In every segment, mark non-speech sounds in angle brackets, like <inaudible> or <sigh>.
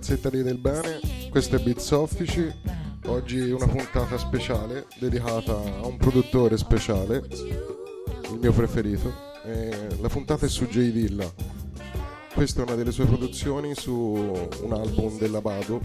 Cazzettari del Bene, questo è Beat Soffici, oggi una puntata speciale dedicata a un produttore speciale, il mio preferito, eh, la puntata è su J Villa, questa è una delle sue produzioni su un album della Bado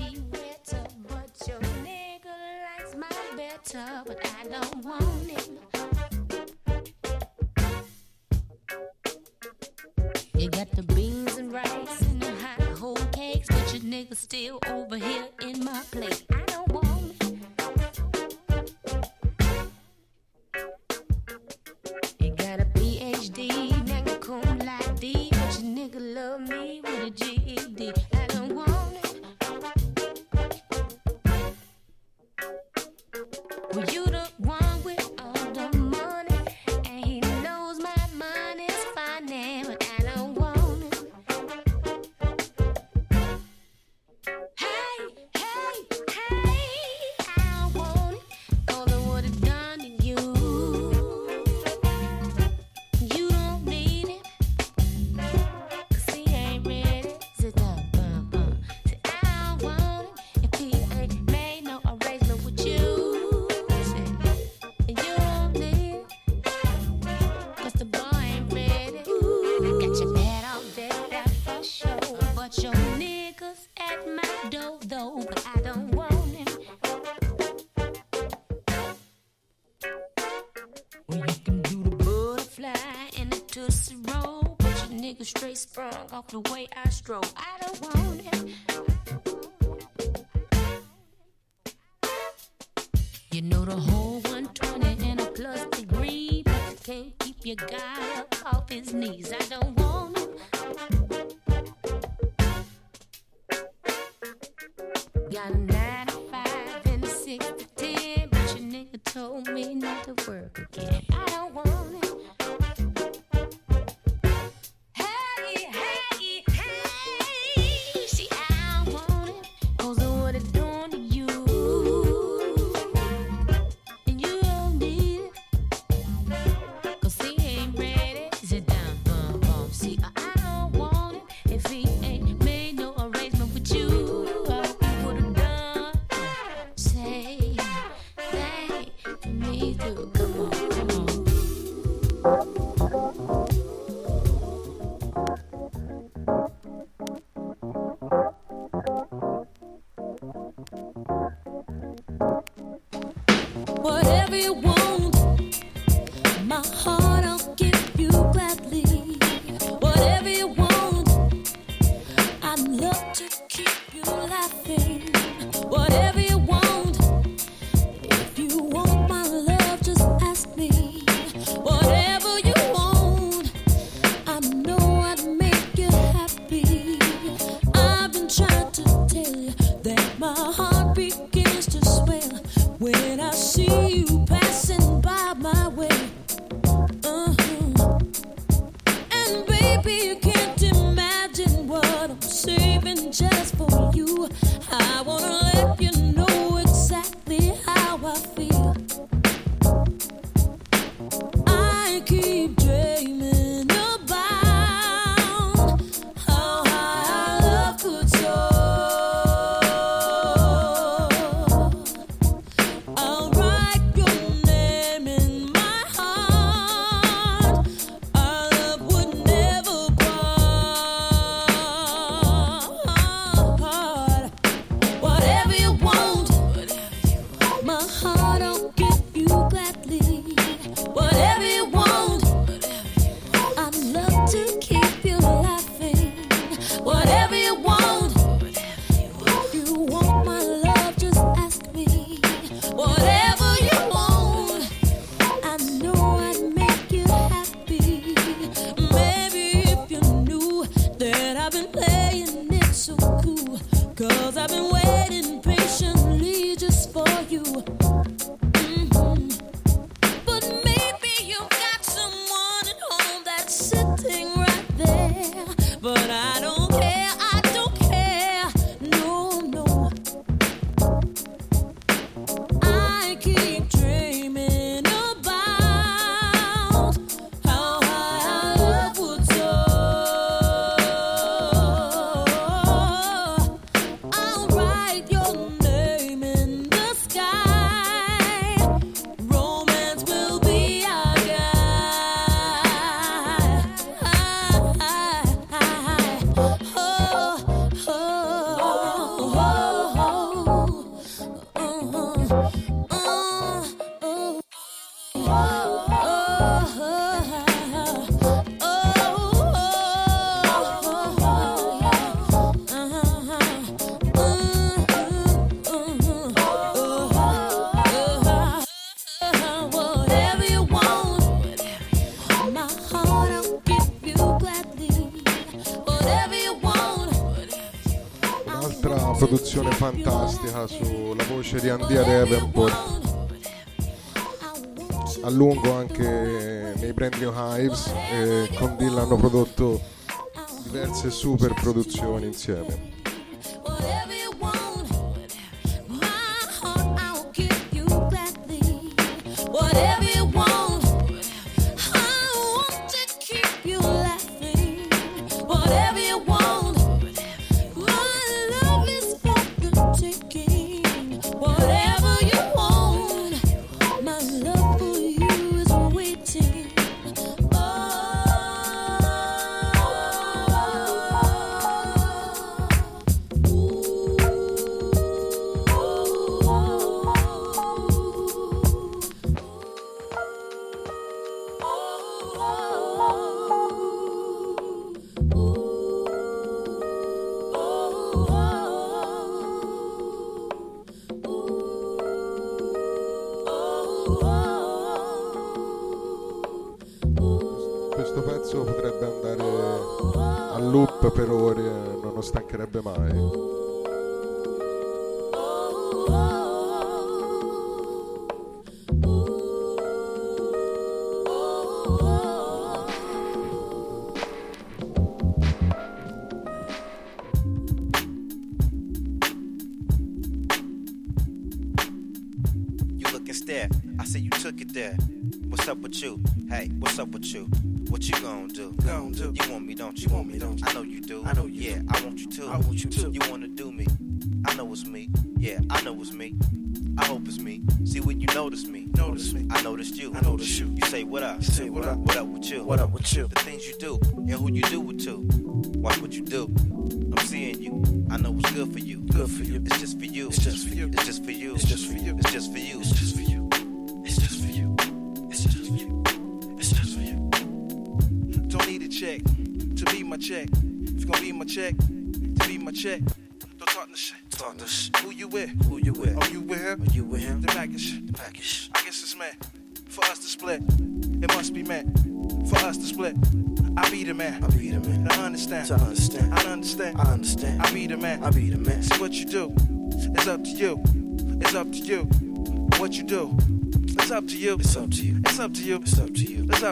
got a nine to five and a six to ten, but your nigga told me not to work. produzione fantastica sulla voce di Andia Davenport a lungo anche nei Brand New Hives e con Dill hanno prodotto diverse super produzioni insieme. want you to. You wanna do me. I know it's me. Yeah, I know it's me. I hope it's me. See when you notice me. Notice me. I noticed you. I noticed you. You say what up. You say what up. What up with you? What up with you?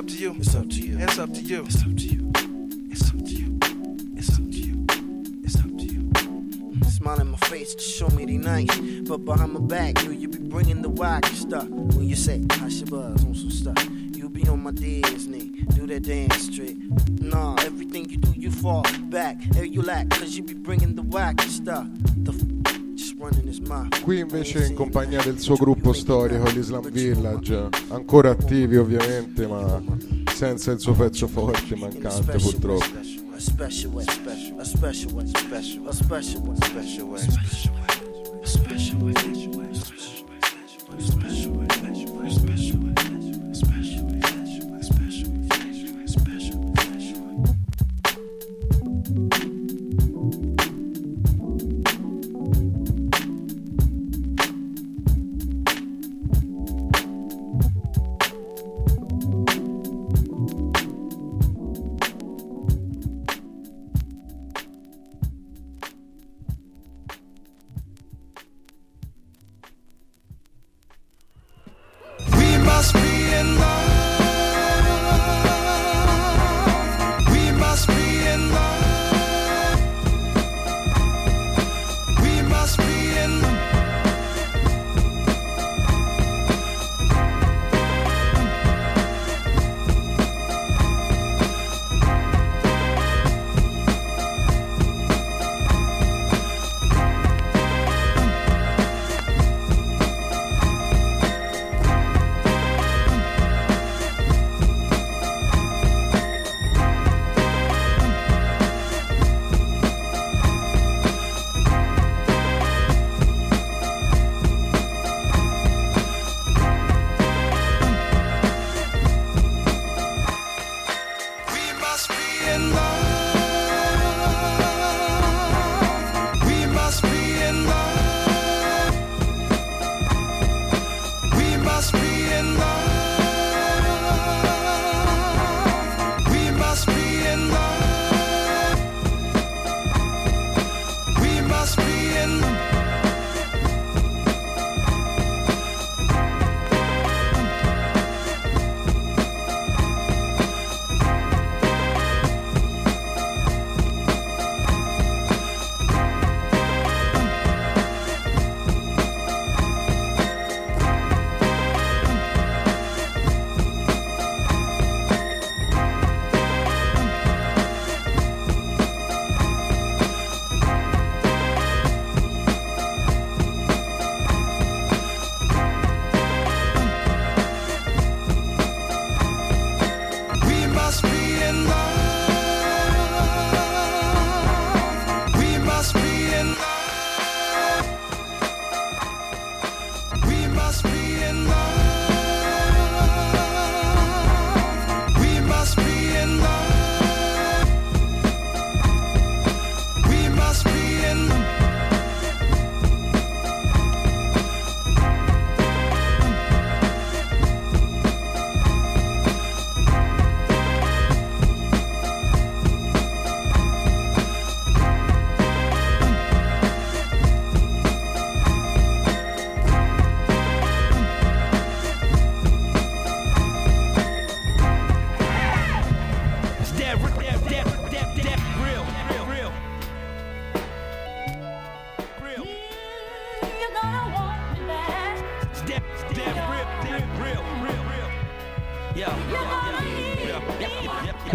up to you. It's up to you. It's up to you. It's up to you. It's up to you. It's up to you. It's up to you. Mm. Smile in my face to show me they nice, but behind my back, yo, you be bringing the wacky stuff. When you say hush your buzz on some stuff, you be on my Disney, do that dance trick. Nah, everything you do, you fall back, and you lack, cause you be bringing the wacky stuff. The Qui invece in compagnia del suo gruppo storico, l'Islam Village, ancora attivi ovviamente senza il suo pezzo forte mancante purtroppo.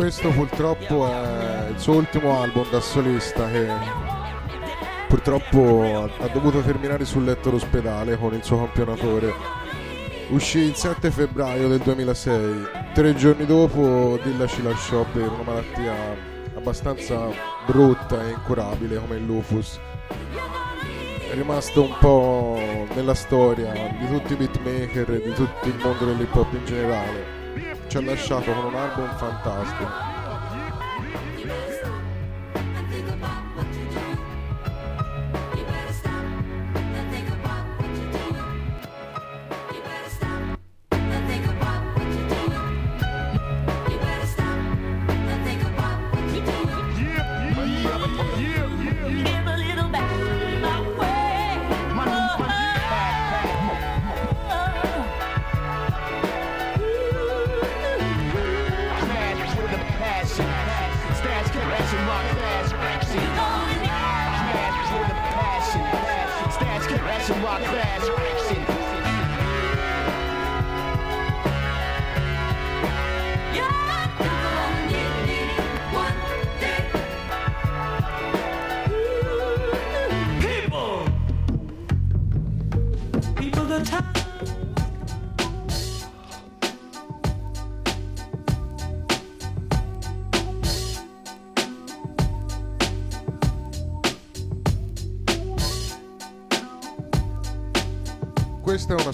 Questo purtroppo è il suo ultimo album da solista che purtroppo ha, dovuto terminare sul letto d'ospedale con il suo campionatore. Uscì il 7 febbraio del 2006, tre giorni dopo Dilla ci lasciò per una malattia abbastanza brutta e incurabile come il lupus. È rimasto un po' nella storia di tutti i beatmaker e di tutto il mondo dell'hip hop in generale. Ci ha lasciato con un album fantastico.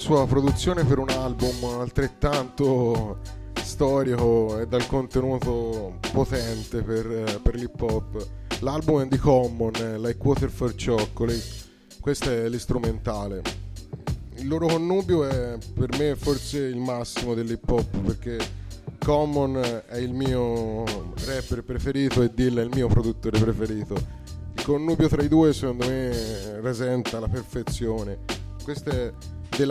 Sua produzione per un album altrettanto storico e dal contenuto potente per, per l'hip hop. L'album è di Common, Like Water for Chocolate. Questo è l'istrumentale. Il loro connubio è per me forse il massimo dell'hip hop perché Common è il mio rapper preferito e Dill è il mio produttore preferito. Il connubio tra i due secondo me rasenta la perfezione. Questo è The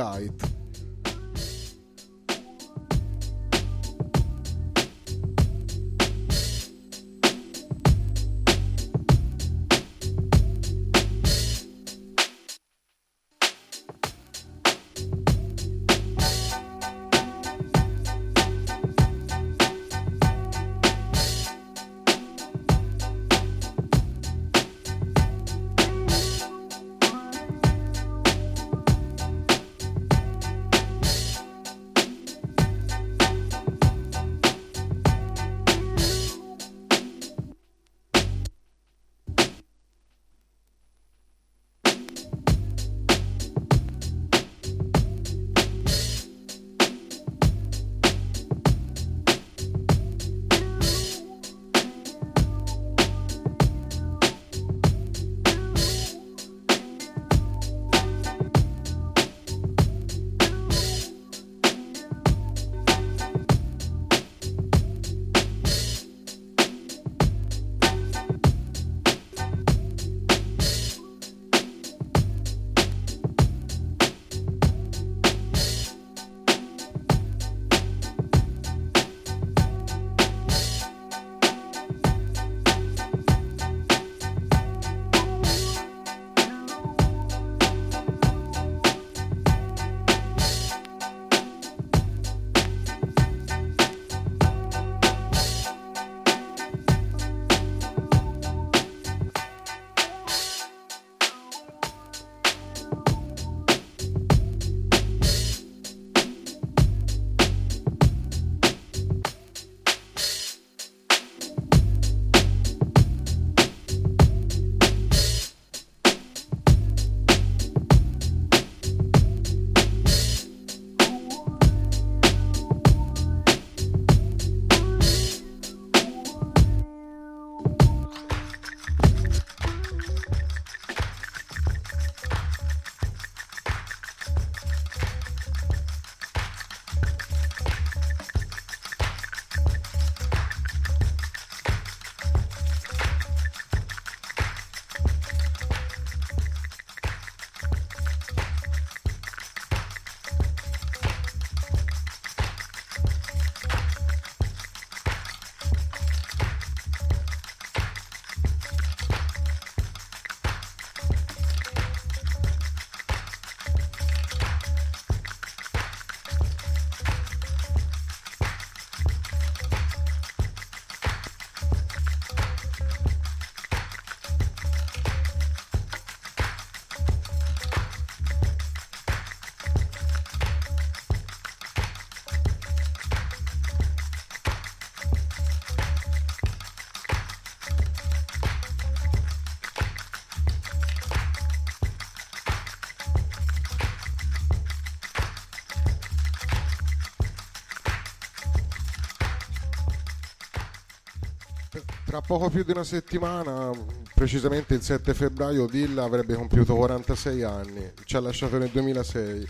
Tra poco più di una settimana, precisamente il 7 febbraio, Dilla avrebbe compiuto 46 anni, ci ha lasciato nel 2006.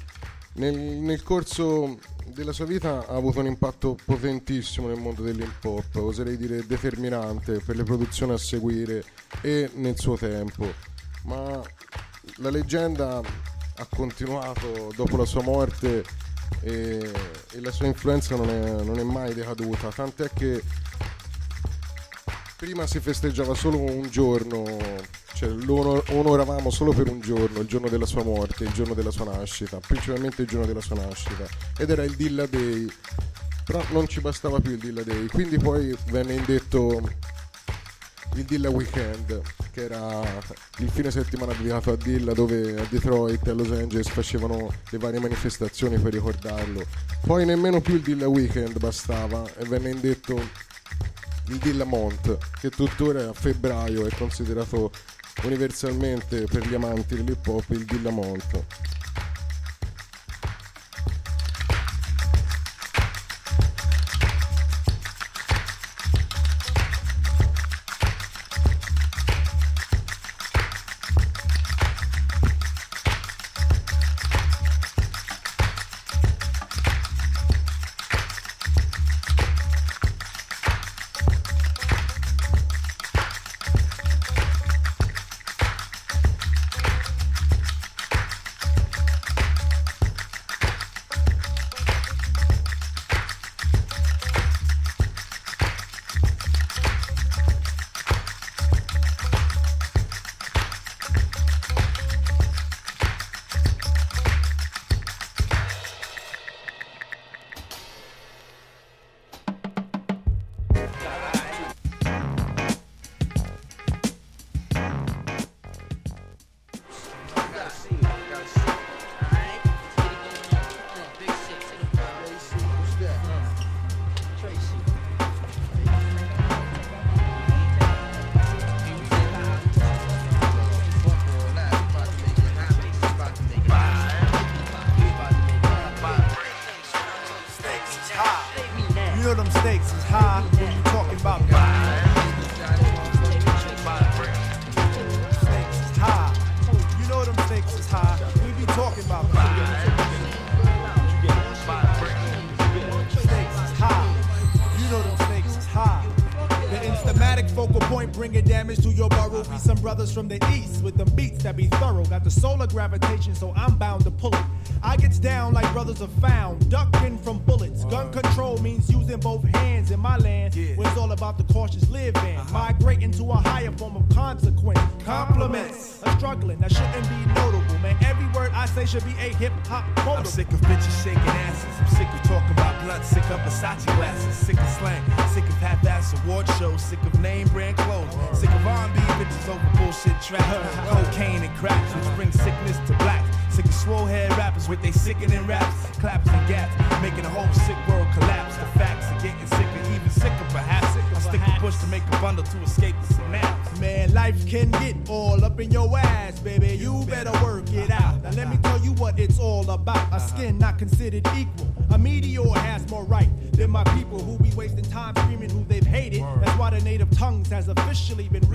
Nel, nel corso della sua vita ha avuto un impatto potentissimo nel mondo dell'hip hop, oserei dire determinante per le produzioni a seguire e nel suo tempo. Ma la leggenda ha continuato dopo la sua morte e, e la sua influenza non è, non è mai decaduta, tant'è che prima si festeggiava solo un giorno, cioè lo onor- onoravamo solo per un giorno, il giorno della sua morte, il giorno della sua nascita, principalmente il giorno della sua nascita, ed era il Dilla Day, però non ci bastava più il Dilla Day, quindi poi venne indetto il Dilla Weekend, che era il fine settimana dedicato a Dilla, dove a Detroit e a Los Angeles facevano le varie manifestazioni per ricordarlo. Poi nemmeno più il Dilla Weekend bastava e venne indetto il Dilla Mont, che tuttora a febbraio è considerato universalmente per gli amanti dell'hip hop il Dilla down like brothers are found, ducking from bullets. Gun control means using both hands in my land, where it's all about the cautious living. Uh-huh. Migrating to a higher form of consequence. Compliments are struggling, that shouldn't be notable, man. Every word I say should be a hip hop tongues has officially been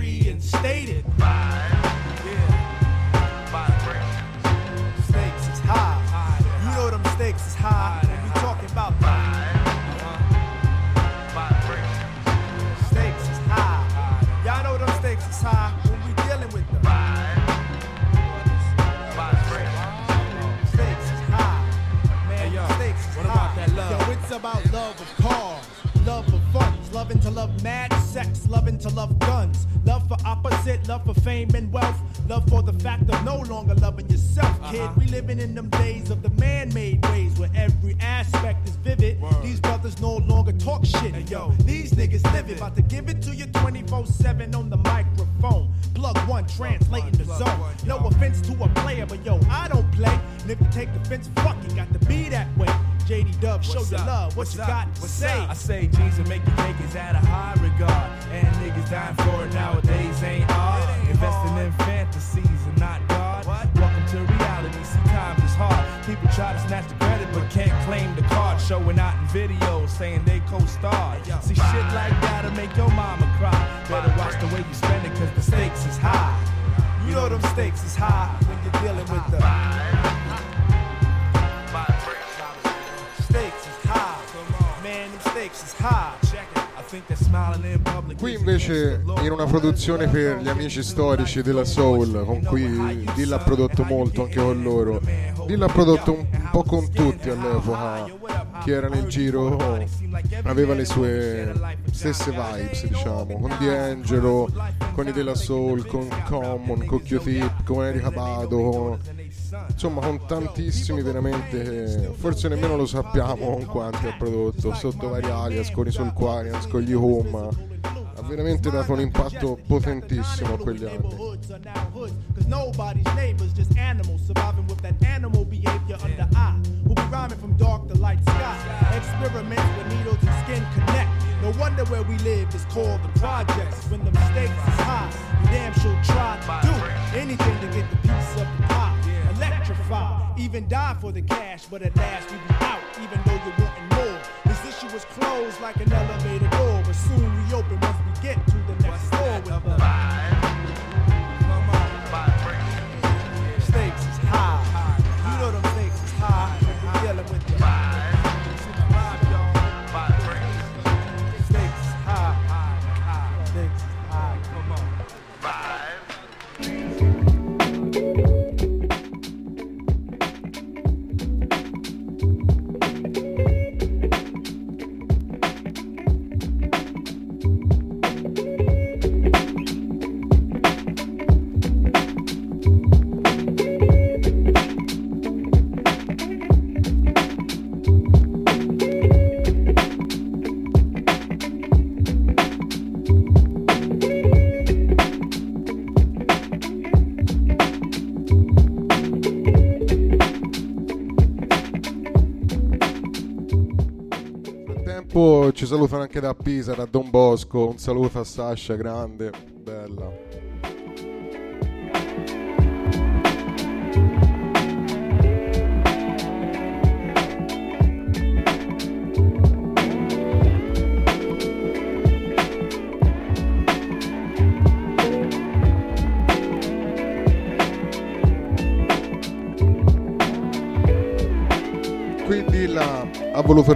in una produzione per gli amici storici della Soul, con cui Dilla ha prodotto molto anche con loro. Dilla ha prodotto un po' con tutti all'epoca. Chi era nel giro aveva le sue stesse vibes, diciamo, con D'Angelo, con i della Soul, con Common, con Q-Tip, con Erika Bado, con- insomma con tantissimi veramente forse nemmeno lo sappiamo con quanti ha prodotto sotto vari alias con i Soulquarians con gli Home veramente dato un impatto potentissimo a quegli anni neighborhoods are now hoods. Cause nobody's neighbors, just animals surviving with that animal behavior under eye. We'll be rhyming from dark to light sky. Experiments with needles and skin connect. No wonder where we live is called the projects. When the stakes is high, you damn sure try to do anything to get the piece of the pie. Electrify, even die for the cash, but at last we be out, even though you're wanting issue was closed like an elevator door, but soon we open once we get to the next floor with the stakes salutano anche da Pisa da Don Bosco. Un saluto a Sasha grande bella. Ha voluto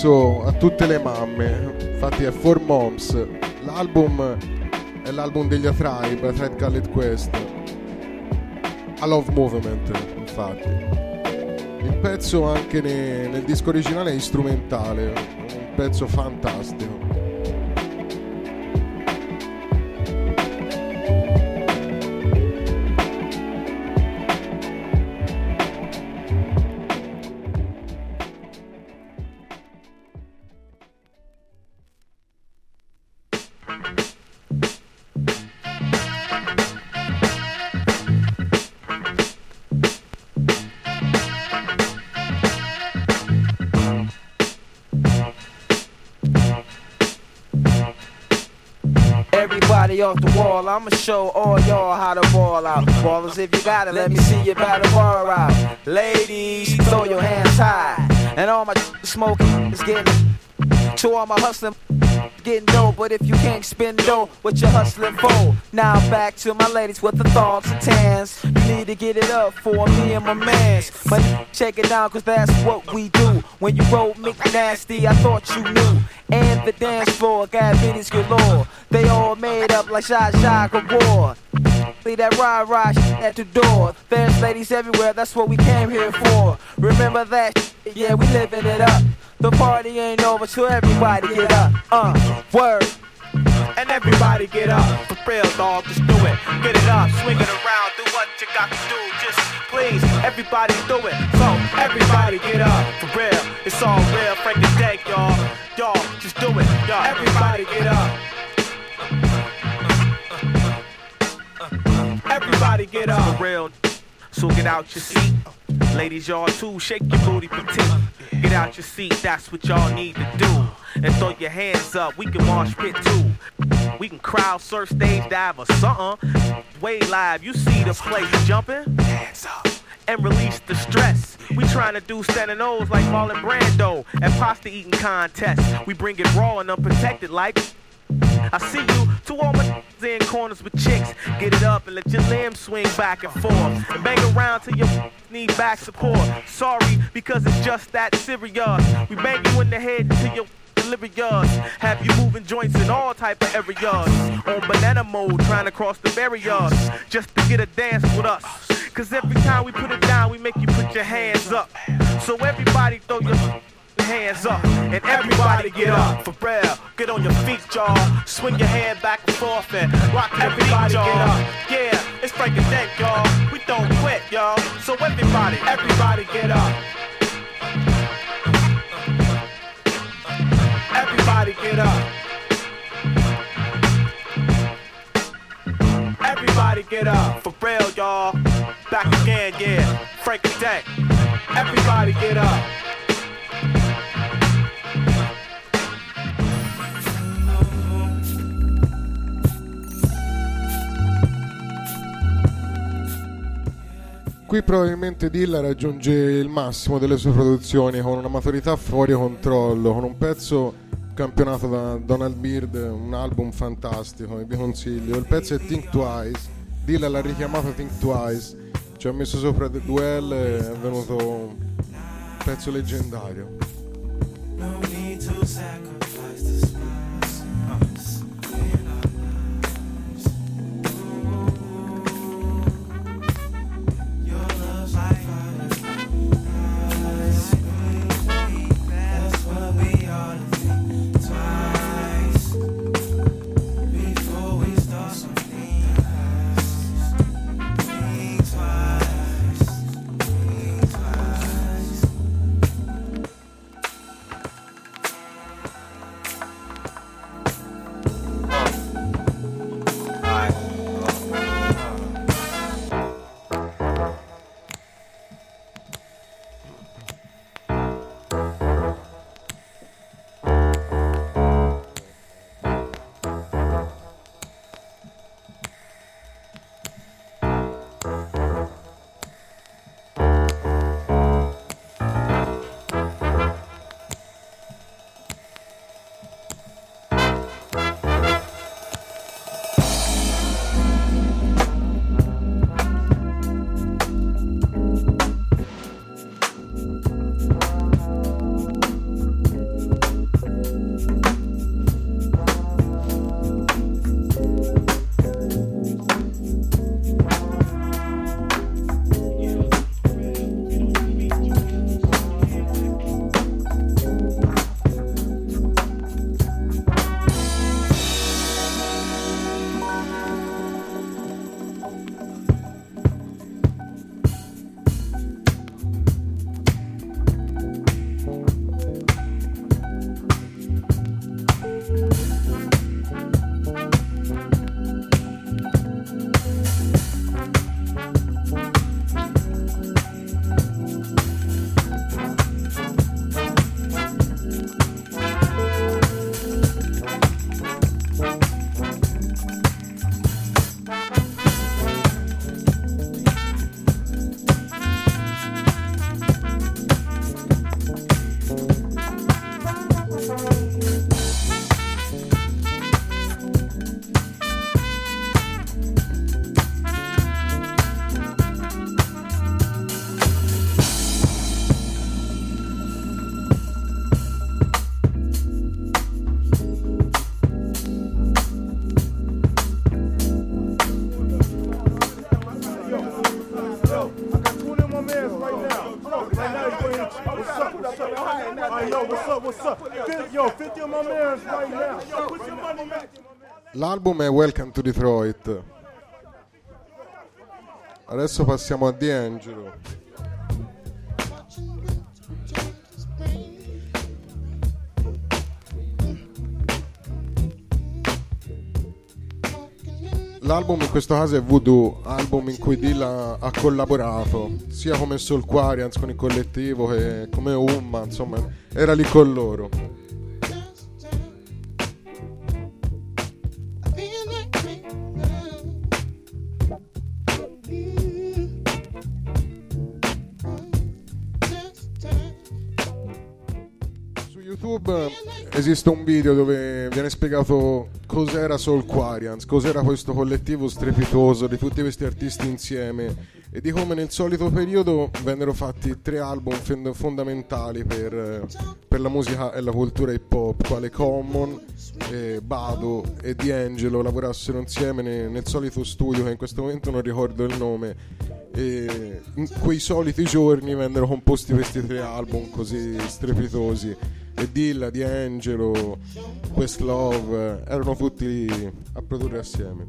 pezzo a tutte le mamme, infatti è For Moms. L'album è l'album degli A-Tribe, A-Tribe Called Quest. A Love Movement, infatti. Il pezzo anche ne- nel disco originale è strumentale, un pezzo fantastico. I'ma show all y'all how to ball out. Ballers, if you got it, let me see you battle bar out. Ladies, throw your hands high. And all my smoking is getting to all my hustling. Getting dough, but if you can't spend dough, what you hustling for? Now back to my ladies with the thongs and tans. You need to get it up for me and my mans. But check it down, cause that's what we do. When you roll McNasty, I thought you knew. And the dance floor got bitties galore. They all made up like Shy Shy War. Leave that rah shit at the door. There's ladies everywhere, that's what we came here for. Remember that? Yeah, we living it up. The party ain't over, so everybody get up. Uh, word. And everybody get up. For real, dog, just do it. Get it up, swing it around, do what you got to do. Just please, everybody do it. So, everybody get up. For real, it's all real. Frank the deck, y'all. Y'all, just do it. Y'all, everybody get up. Everybody get up. For real, so get out your seat. Ladies, y'all too, shake your booty petite. Get out your seat, that's what y'all need to do. And throw your hands up, we can march pit too. We can crowd surf stage dive or something. Way live, you see the place jumping. Hands up. And release the stress. We trying to do standing O's like Marlon Brando at pasta eating contests. We bring it raw and unprotected like I see you To all my in corners with chicks, get it up and let your limbs swing back and forth. And bang around till your <laughs> need back support. Sorry, because it's just that serious. We bang you in the head until your <laughs> delirious. Have you moving joints in all type of areas. On banana mode, trying to cross the barriers. Just to get a dance with us. Cause every time we put it down, we make you put your hands up. So everybody throw your hands up and everybody get up for real. Get on your feet, y'all. Swing your head back and forth and rock beat, Everybody y'all. get up. Yeah, it's and Dank, y'all. We don't quit, y'all. So everybody, Everybody get up. Everybody get up. Everybody get up. for real, y'all. Back again, yeah. Frank and Dank. Everybody get up. Qui probabilmente Dilla raggiunge il massimo delle sue produzioni con una maturità fuori controllo, con un pezzo campionato da Donald Beard, un album fantastico, vi consiglio. Il pezzo è Think Twice, Dilla l'ha richiamato Think Twice, ci ha messo sopra The Duel e è venuto un pezzo leggendario. L'album Welcome to Detroit. Adesso passiamo a D'Angelo. L'album in questo caso è Voodoo, album in cui Dilla ha collaborato sia come Soulquarians con il collettivo che come Umma, insomma, era lì con loro. YouTube esiste un video dove viene spiegato cos'era Soul Quarians, cos'era questo collettivo strepitoso di tutti questi artisti insieme e di come nel solito periodo vennero fatti tre album fond- fondamentali per, per la musica e la cultura hip hop, quale Common, eh, Bado e D'Angelo lavorassero insieme ne- nel solito studio che in questo momento non ricordo il nome e in quei soliti giorni vennero composti questi tre album così strepitosi e Dilla, D'Angelo, Questlove eh, erano tutti a produrre assieme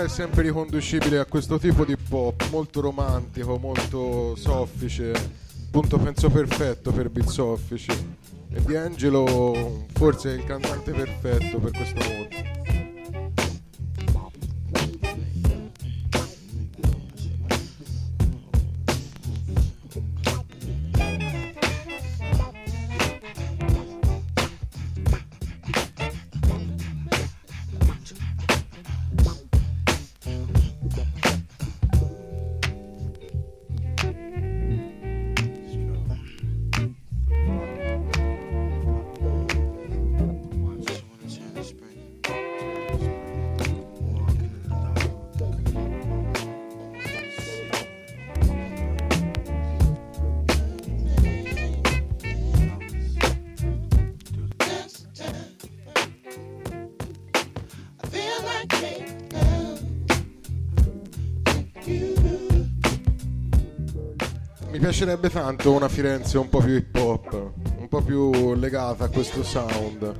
È sempre riconducibile a questo tipo di pop molto romantico, molto soffice, punto penso perfetto per beat soffici. E D'Angelo forse è il cantante perfetto per questo mondo. Piacerebbe tanto una Firenze un po' più hip hop, un po' più legata a questo sound.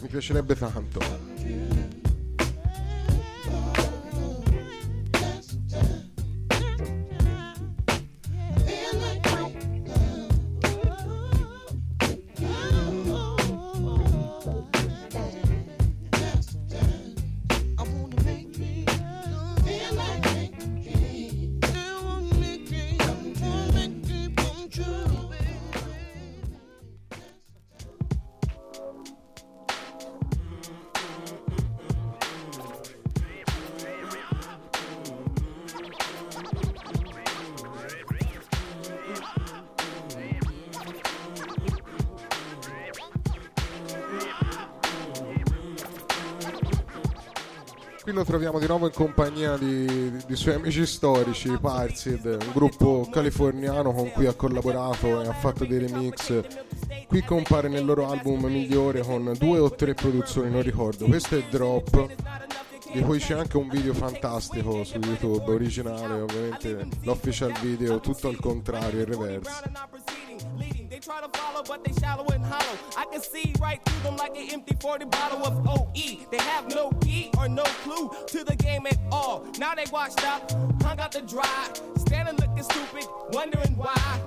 Mi piacerebbe tanto. Troviamo di nuovo in compagnia di, di- di suoi amici storici, Parsid, un gruppo californiano con cui ha collaborato e ha fatto dei remix. Qui compare nel loro album migliore con due o tre produzioni, non ricordo. Questo è Drop, di cui c'è anche un video fantastico su YouTube, originale, ovviamente l'official video, tutto al contrario, il reverse. They try to follow, but they shallow and hollow. I can see right through them like an empty 40 bottle of OE. They have no key or no clue to the game at all. Now they washed up, hung out to dry, standing looking stupid, wondering why.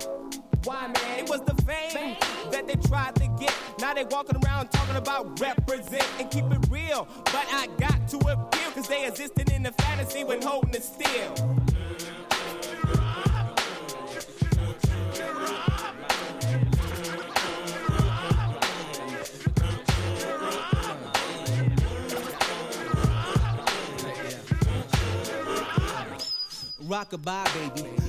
Why, man? It was the fame that they tried to get. Now they walking around talking about represent and keep it real. But I got to appeal, cause they existed in the fantasy when holding it still. Rockabye, baby.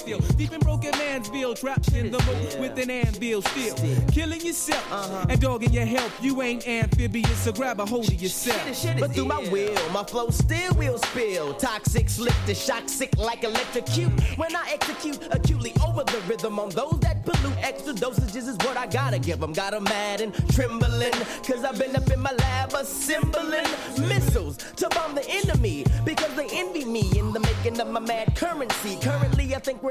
standstill. Deep in broken mansville, trapped in the moat with an anvil still. Killing yourself and dogging your health. You ain't amphibious, so grab a hold of yourself. But through my will, my flow still will spill. Toxic, slick to shock, sick like electrocute. When I execute acutely over the rhythm on those that pollute, extra dosages is what I gotta give them. Got 'em mad and trembling, cause I've been up in my lab assembling missiles to bomb the enemy. Because they envy me in the making of my mad currency. Currently, I think we're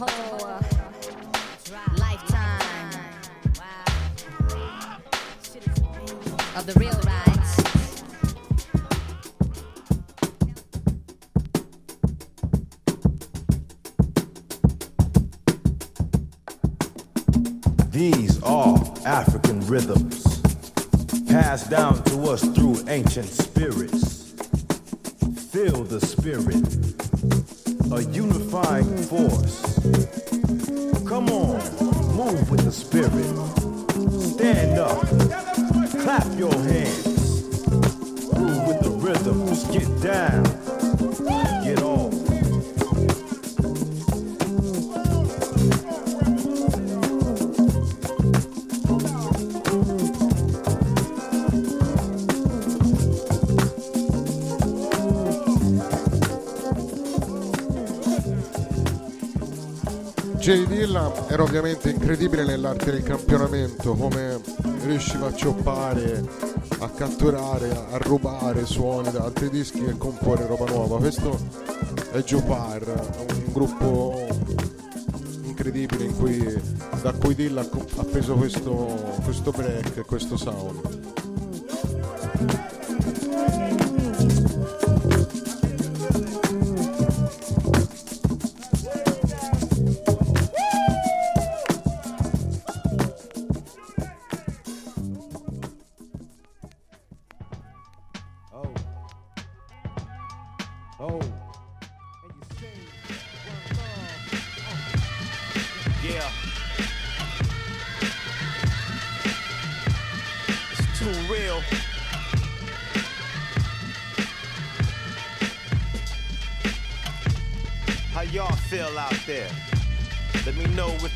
Whole lifetime of the real rides. These are African rhythms, passed down to us through ancient spirits. Feel the spirit, a unifying force. Come on, move with the spirit. Stand up, clap your hands. Move with the rhythms, get down, Jay Dilla era ovviamente incredibile nell'arte del campionamento, come riusciva a cioppare, a catturare, a rubare suoni da altri dischi e comporre roba nuova. Questo è Joe Parr, un gruppo incredibile in cui, da cui Dilla ha preso questo, questo break questo sound.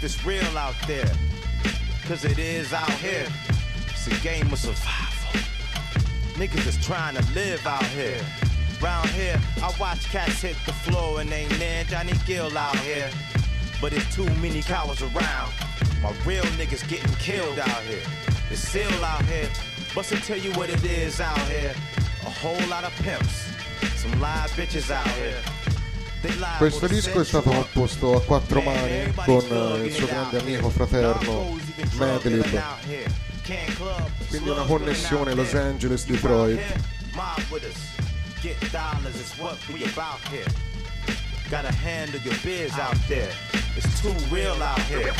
It's real out there. Cause it is out here. It's a game of survival. Niggas is trying to live out here. Round here, I watch cats hit the floor and ain't near Johnny Gill out here. But there's too many cowards around. My real niggas getting killed out here. It's still out here. But to tell you what it is out here. A whole lot of pimps. Some live bitches out here. They liable Questo to disco è set stato you up. composto a quattro mani con eh, il suo grande amico fraterno Madlib. Quindi una connessione Los Angeles-Detroit. Mob with us. Get dollars is what we about here. Gotta handle your biz out there. It's too real out here.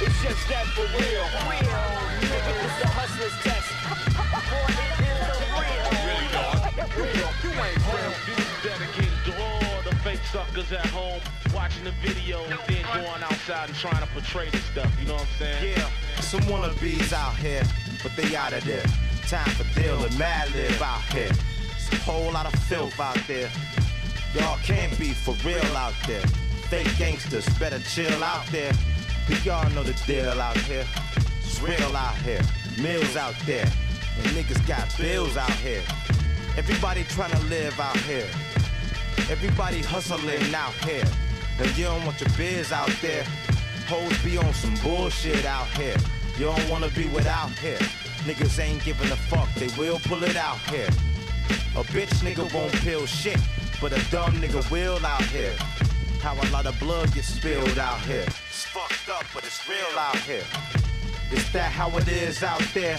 It's just that for real. Real. Nigga, it's the hustler's test. Really, dog. You ain't. This is dedicated to all the fake suckers at home watching the video and then going outside and trying to portray this stuff. You know what I'm saying? Yeah, some wannabes out here, but they out of there. Time for deal mad live out here. It's a whole lot of filth out there. Y'all can't be for real out there. Fake gangsters better chill out there. But y'all know the deal out here. It's real out here. Mills out there. And niggas got bills out here. Everybody trying to live out here. Everybody hustling out here. And you don't want your biz out there. Hoes be on some bullshit out here. You don't wanna be without here. Niggas ain't giving a fuck, they will pull it out here. A bitch nigga won't peel shit, but a dumb nigga will out here. How a lot of blood gets spilled out here. It's fucked up, but it's real out here. Is that how it is out there?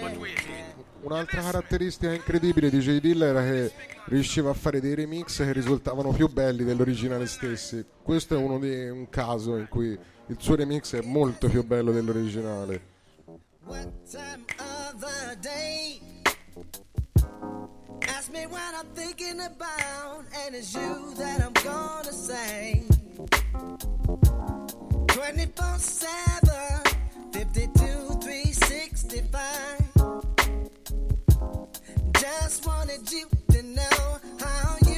What Un'altra caratteristica incredibile di J. Dilla era che riusciva a fare dei remix che risultavano più belli dell'originale stessi. Questo è uno di un caso in cui il suo remix è molto più bello dell'originale. other day. Ask me what I'm thinking about, and it's you that I'm gonna say. 24 7, 52, Just wanted you to know how you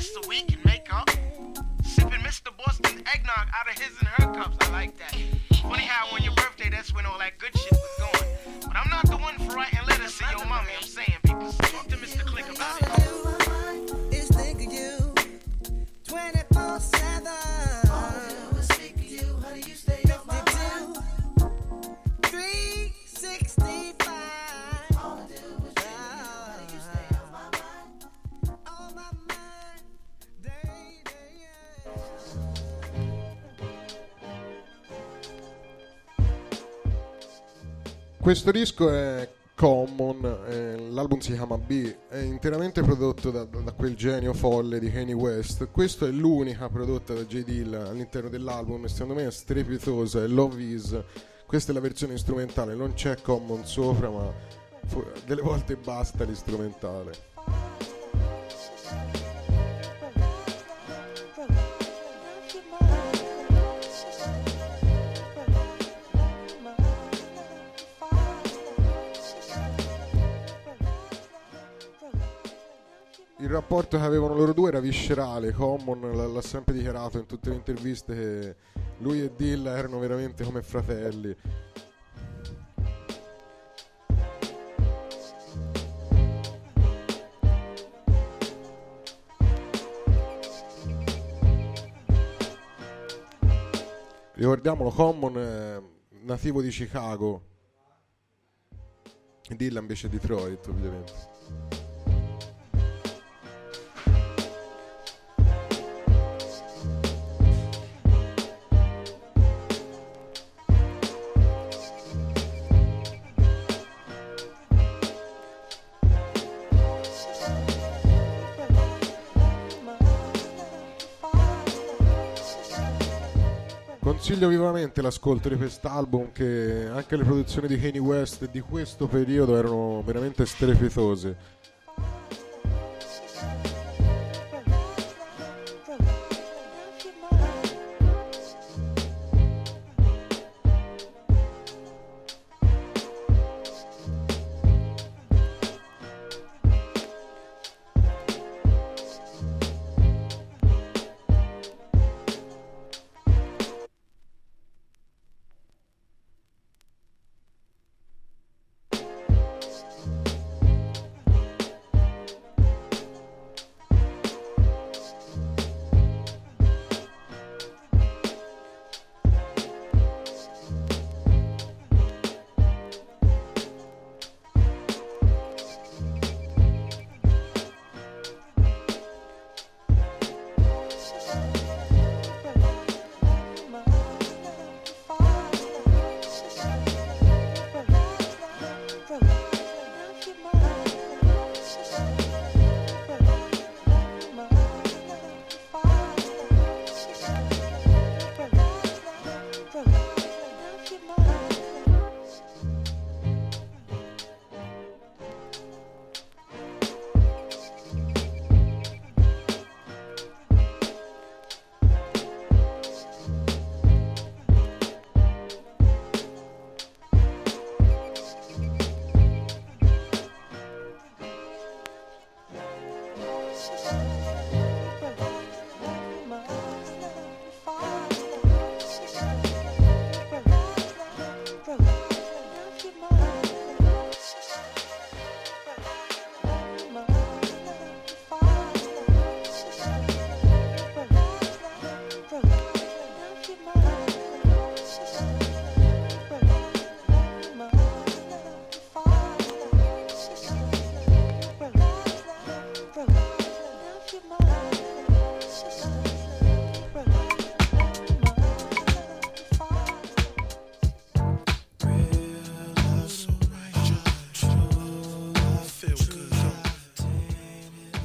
Hours just so we can make up. Sipping Mr. Boston's eggnog out of his and her cups. I like that. Funny how on your birthday, that's when all that good shit was Questo disco è Common, eh, l'album si chiama B, è interamente prodotto da, da quel genio folle di Kanye West. Questa è l'unica prodotta da J. Dill all'interno dell'album secondo me è strepitosa, è Love Is. Questa è la versione strumentale, non c'è Common sopra, ma fu- delle volte basta l'istrumentale. Il rapporto che avevano loro due era viscerale, Common l- l'ha sempre dichiarato in tutte le interviste che lui e Dill erano veramente come fratelli. Ricordiamolo, Common è nativo di Chicago, Dill invece è Detroit ovviamente. Consiglio vivamente l'ascolto di quest'album che anche le produzioni di Kanye West di questo periodo erano veramente strepitose.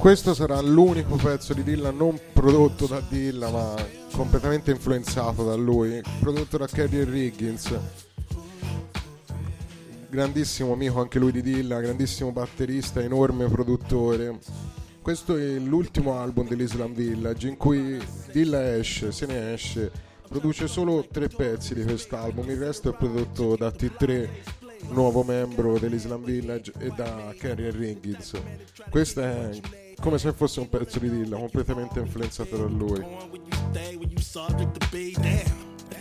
Questo sarà l'unico pezzo di Dilla non prodotto da Dilla, ma completamente influenzato da lui, prodotto da Kerry Riggins. Grandissimo amico anche lui di Dilla, grandissimo batterista, enorme produttore. Questo è l'ultimo album dell'Islam Village in cui Dilla esce, se ne esce, produce solo tre pezzi di quest'album, il resto è prodotto da T3, nuovo membro dell'Islam Village, e da Kerry Riggins. Questo è come se fosse un pezzo di Dilla, completamente influenzato da lui.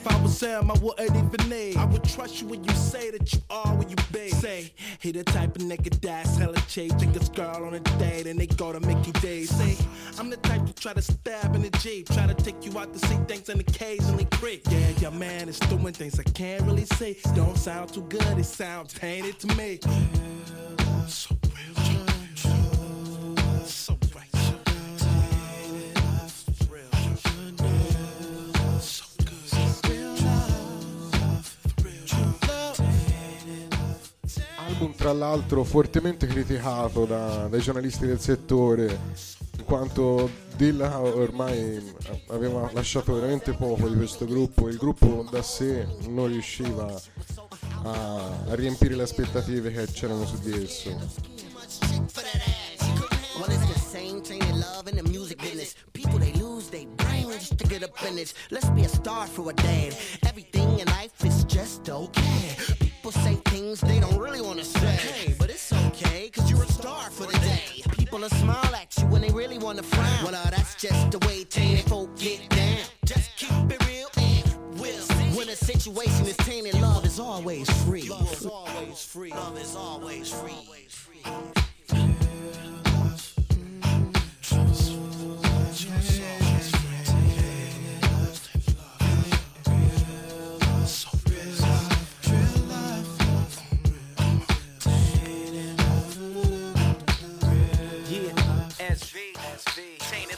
If I was him, I wouldn't even need. I would trust you when you say that you are what you be. Say, he the type of nigga that's hella his girl on a date and they go to Mickey D's. Say, I'm the type to try to stab in the Jeep. Try to take you out to see things and occasionally creep. Yeah, your man is doing things I can't really say. Don't sound too good, it sounds tainted to me. So real, Album tra l'altro fortemente criticato da- dai giornalisti del settore, in quanto Dilla ormai aveva lasciato veramente poco di questo gruppo, il gruppo da sé non riusciva a, a riempire le aspettative che c'erano su di esso. Let's be a star for a day. Everything in life is just okay. People say things they don't really want to say, but it's okay cause you're a star for the day. People will smile at you when they really want to frown. Well, uh, that's just the way tainted folk get down. Just keep it real and will. When a situation is tainted, love is always free. Love is always free. Love is always free. Yeah,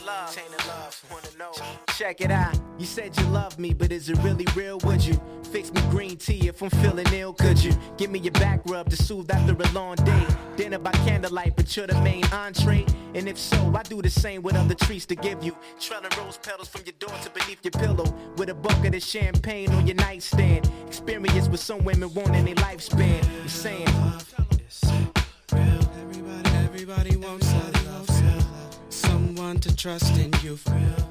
love, tainted love. Wanna know? Check it out. You said you love me, but is it really real? Would you fix me green tea if I'm feeling ill? Could you give me your back rub to soothe after a long day? Dinner by candlelight, but you're the main entree. And if so, I do the same with other treats to give you. Trailing rose petals from your door to beneath your pillow, with a bucket of champagne on your nightstand. Experience with some women wanting their lifespan. You're saying. Real, Everybody wants love, someone to trust in you for real.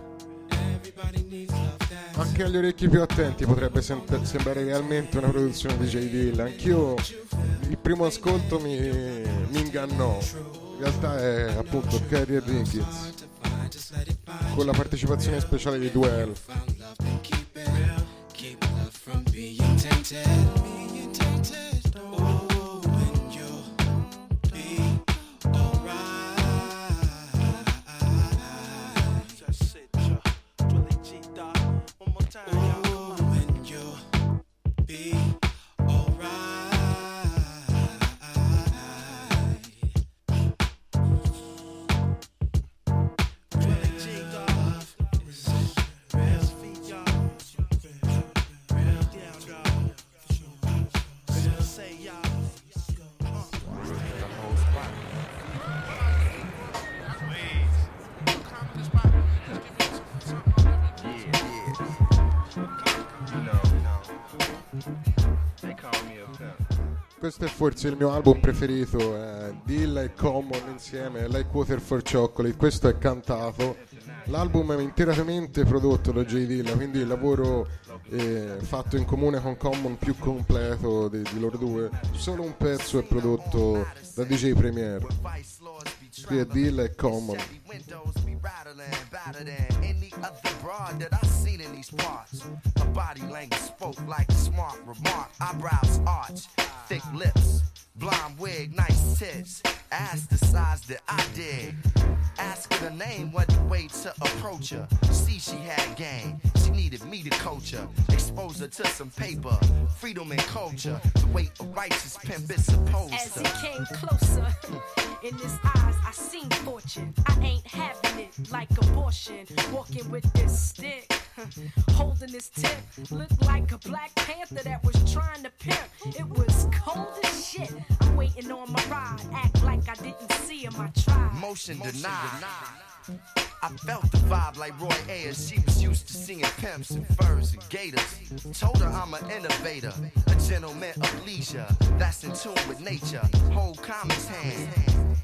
Everybody needs love that Anche agli orecchi più attenti potrebbe sem- sembrare realmente una produzione di J. Dill. Anch'io il primo ascolto mi, mi ingannò. In realtà è appunto Carrier Riggins con la partecipazione speciale di Duel. Forse il mio album preferito, eh, Dilla e Common insieme, Like Water for Chocolate, questo è cantato. L'album è interamente prodotto da J. Dilla, quindi il lavoro eh, fatto in comune con Common più completo di, di loro due. Solo un pezzo è prodotto da DJ Premier. Qui è Dilla e Common. Better than any other broad that I've seen in these parts. Her body language spoke like smart remark. Eyebrows arch, thick lips, blonde wig, nice tits. Ass the size that I did. Ask her the name, what the way to approach her. See, she had game. She needed me to coach her. Expose her to some paper, freedom and culture. The way a righteous pimp is supposed to. As he came closer, in his eyes I seen fortune. I ain't having it like abortion. Walking with this stick, <laughs> Holding this tip, looked like a black panther that was trying to pimp. It was cold as shit. I'm waiting on my ride, act like I didn't see him. I tried. Motion denied. I felt the vibe like Roy Ayers. She was used to seeing pimps and furs and gators. Told her I'm an innovator, a gentleman of leisure that's in tune with nature. Hold common's hand.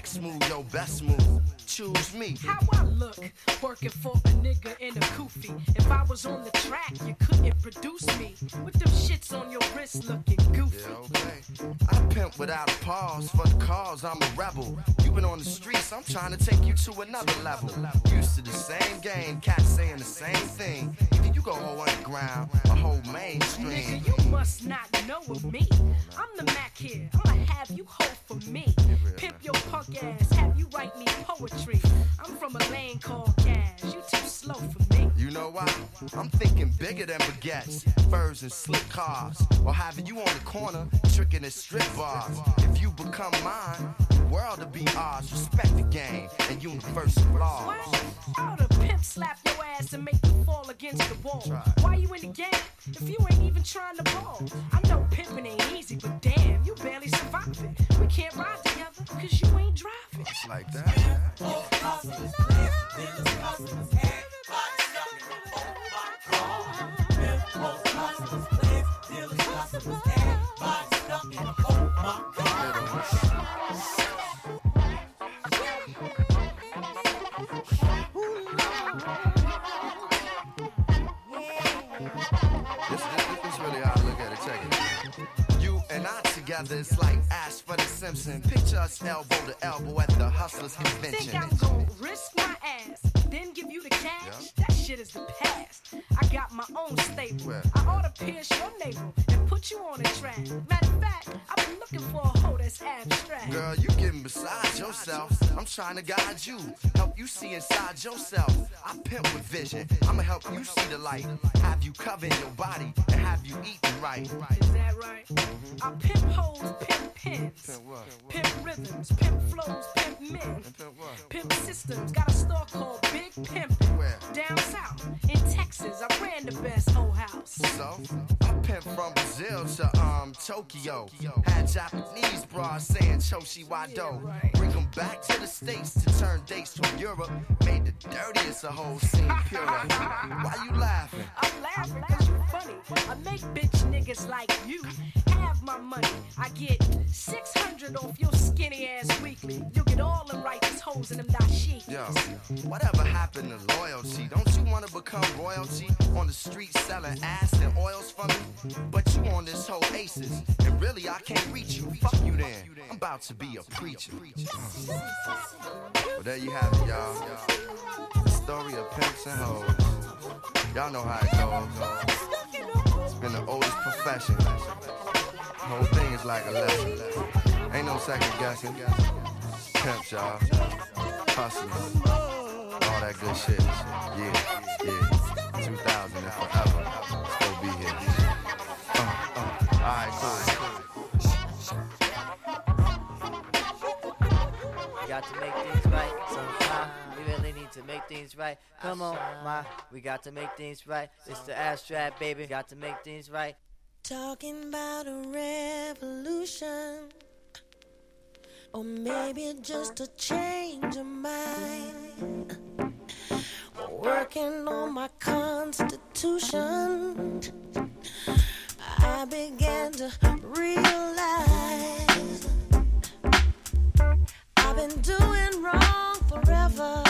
next move your best move. Choose me. How I look, working for a nigga in a kufi. If I was on the track, you couldn't produce me. With them shits on your wrist looking goofy. Yeah, okay. I pimp without a pause for the cause. I'm a rebel. You been on the streets, I'm trying to take you to another level. Used to the same game, cats saying the same thing. Either you go whole underground or whole mainstream. Nigga, you must not know of me. I'm the Mac here. I'ma have you hold for me. Pimp your punk ass, have you write me poetry. I'm from a lane called Cash. You too slow for me. You know why? I'm thinking bigger than baguettes, furs and slick cars, or having you on the corner tricking at strip bars. If you become mine, world will be ours. Respect the game and universal laws. What? How the pimp slap your ass and make you fall against the wall? Why you in the game if you ain't even trying to ball? I know pimping ain't easy, but damn, you barely survive it. We can't ride together cause you ain't driving. It's like that. This, Simpson. Picture us elbow to elbow at the Hustlers Convention. Think. I'm gonna risk my ass, then give you the cash? That shit is the past. I got my own stable. I ought to pierce your navel and put you on a track. Matter of fact, I've been looking for a hoe that's abstract. Girl, you getting beside yourself. I'm trying to guide you, help you see inside yourself. I pimp with vision. I'ma help you see the light, have you covering your body, and have you eating right. Is that right? I pimp hoes, pimp pins, Pimp what? pimp rhythms, pimp flows, pimp men, Pimp pimp systems. Got a store called Big Pimp. Where? Down south in Texas, I ran the best whole house. So, I pimp from Brazil to um Tokyo. Had Japanese bras saying Choshi Wado. Bring them back to the States to turn dates from Europe. Made the dirtiest of hoes seem pure. <laughs> Why you laughing? I'm laughing cause you funny. I make bitch niggas like you have my money. I get 600 off your skinny ass weekly. You'll get all the righteous hoes in them dashiki. Yo, whatever happened to loyalty? Don't you wanna become royalty on the street selling ass and oils for me? But you on this whole aces, and really I can't reach you. Fuck you then. I'm about to be a preacher. Well, there you have it, y'all. Story of pimps and hoes. Y'all know how it goes. It's been the oldest profession. The whole thing is like a lesson. Ain't no second guessing. Pimps, y'all. Hustlers. All that good shit. Yeah, yeah. 2000 and forever. Still be here. Uh, uh. Alright, cool. Got to make things right sometime. We really need to make things right. Come on, ma. We got to make things right. It's the abstract, baby. Got to make things right. Talking about a revolution. Or maybe just a change of mind. Working on my constitution. I began to realize I've been doing wrong forever.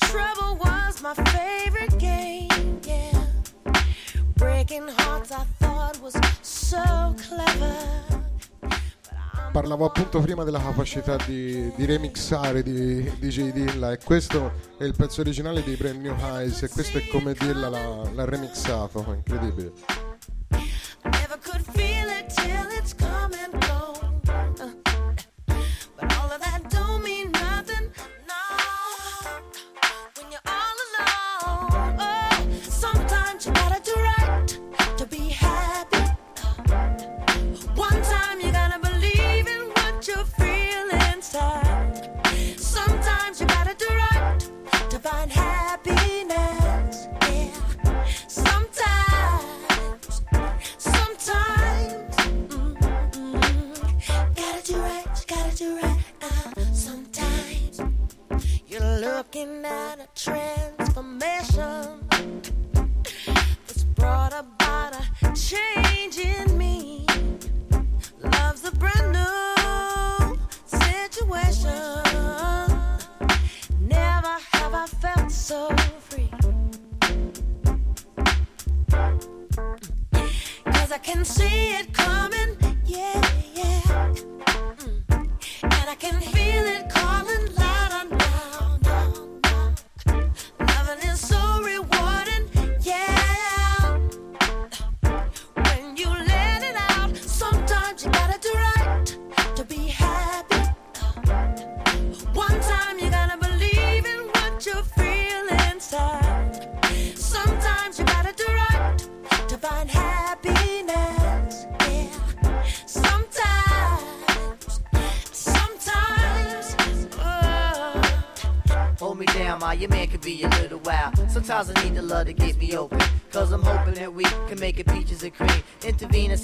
Trouble was my favorite game, yeah. Breaking hearts I thought was so clever. Parlavo appunto prima della capacità di, di remixare di, di J Dilla e questo è il pezzo originale di Brand New Highs e questo è come Dilla l'ha, remixato, incredibile. Never could feel it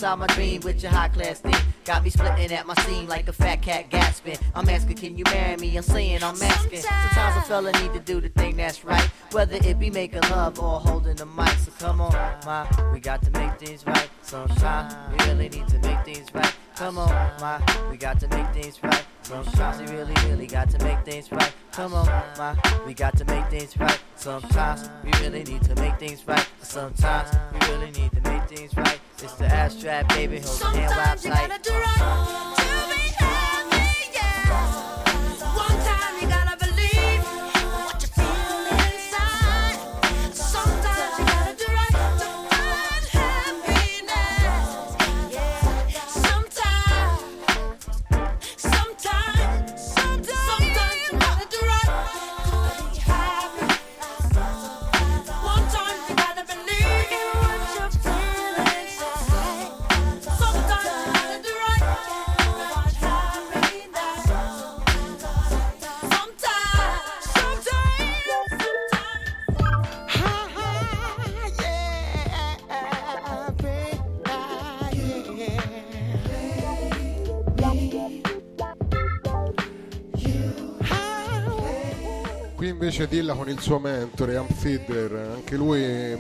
inside my dream with your high class thing. Got me splitting at my seam like a fat cat gasping. I'm asking, can you marry me? I'm saying I'm asking. Sometimes a fella need to do the thing that's right. Whether it be making love or holding the mic. So come on, my, we got to make things right. Sometimes we really need to make things right. Come on, my, we got to make things right. Sometimes we really, really got to make things right. Come on, ma, we got to make things right. Sometimes we really need to make things right. Sometimes we really need to make things right. It's the abstract, baby. Hold the hand while Sometimes Qui invece Dilla con il suo mentore, Amp Feeder, anche lui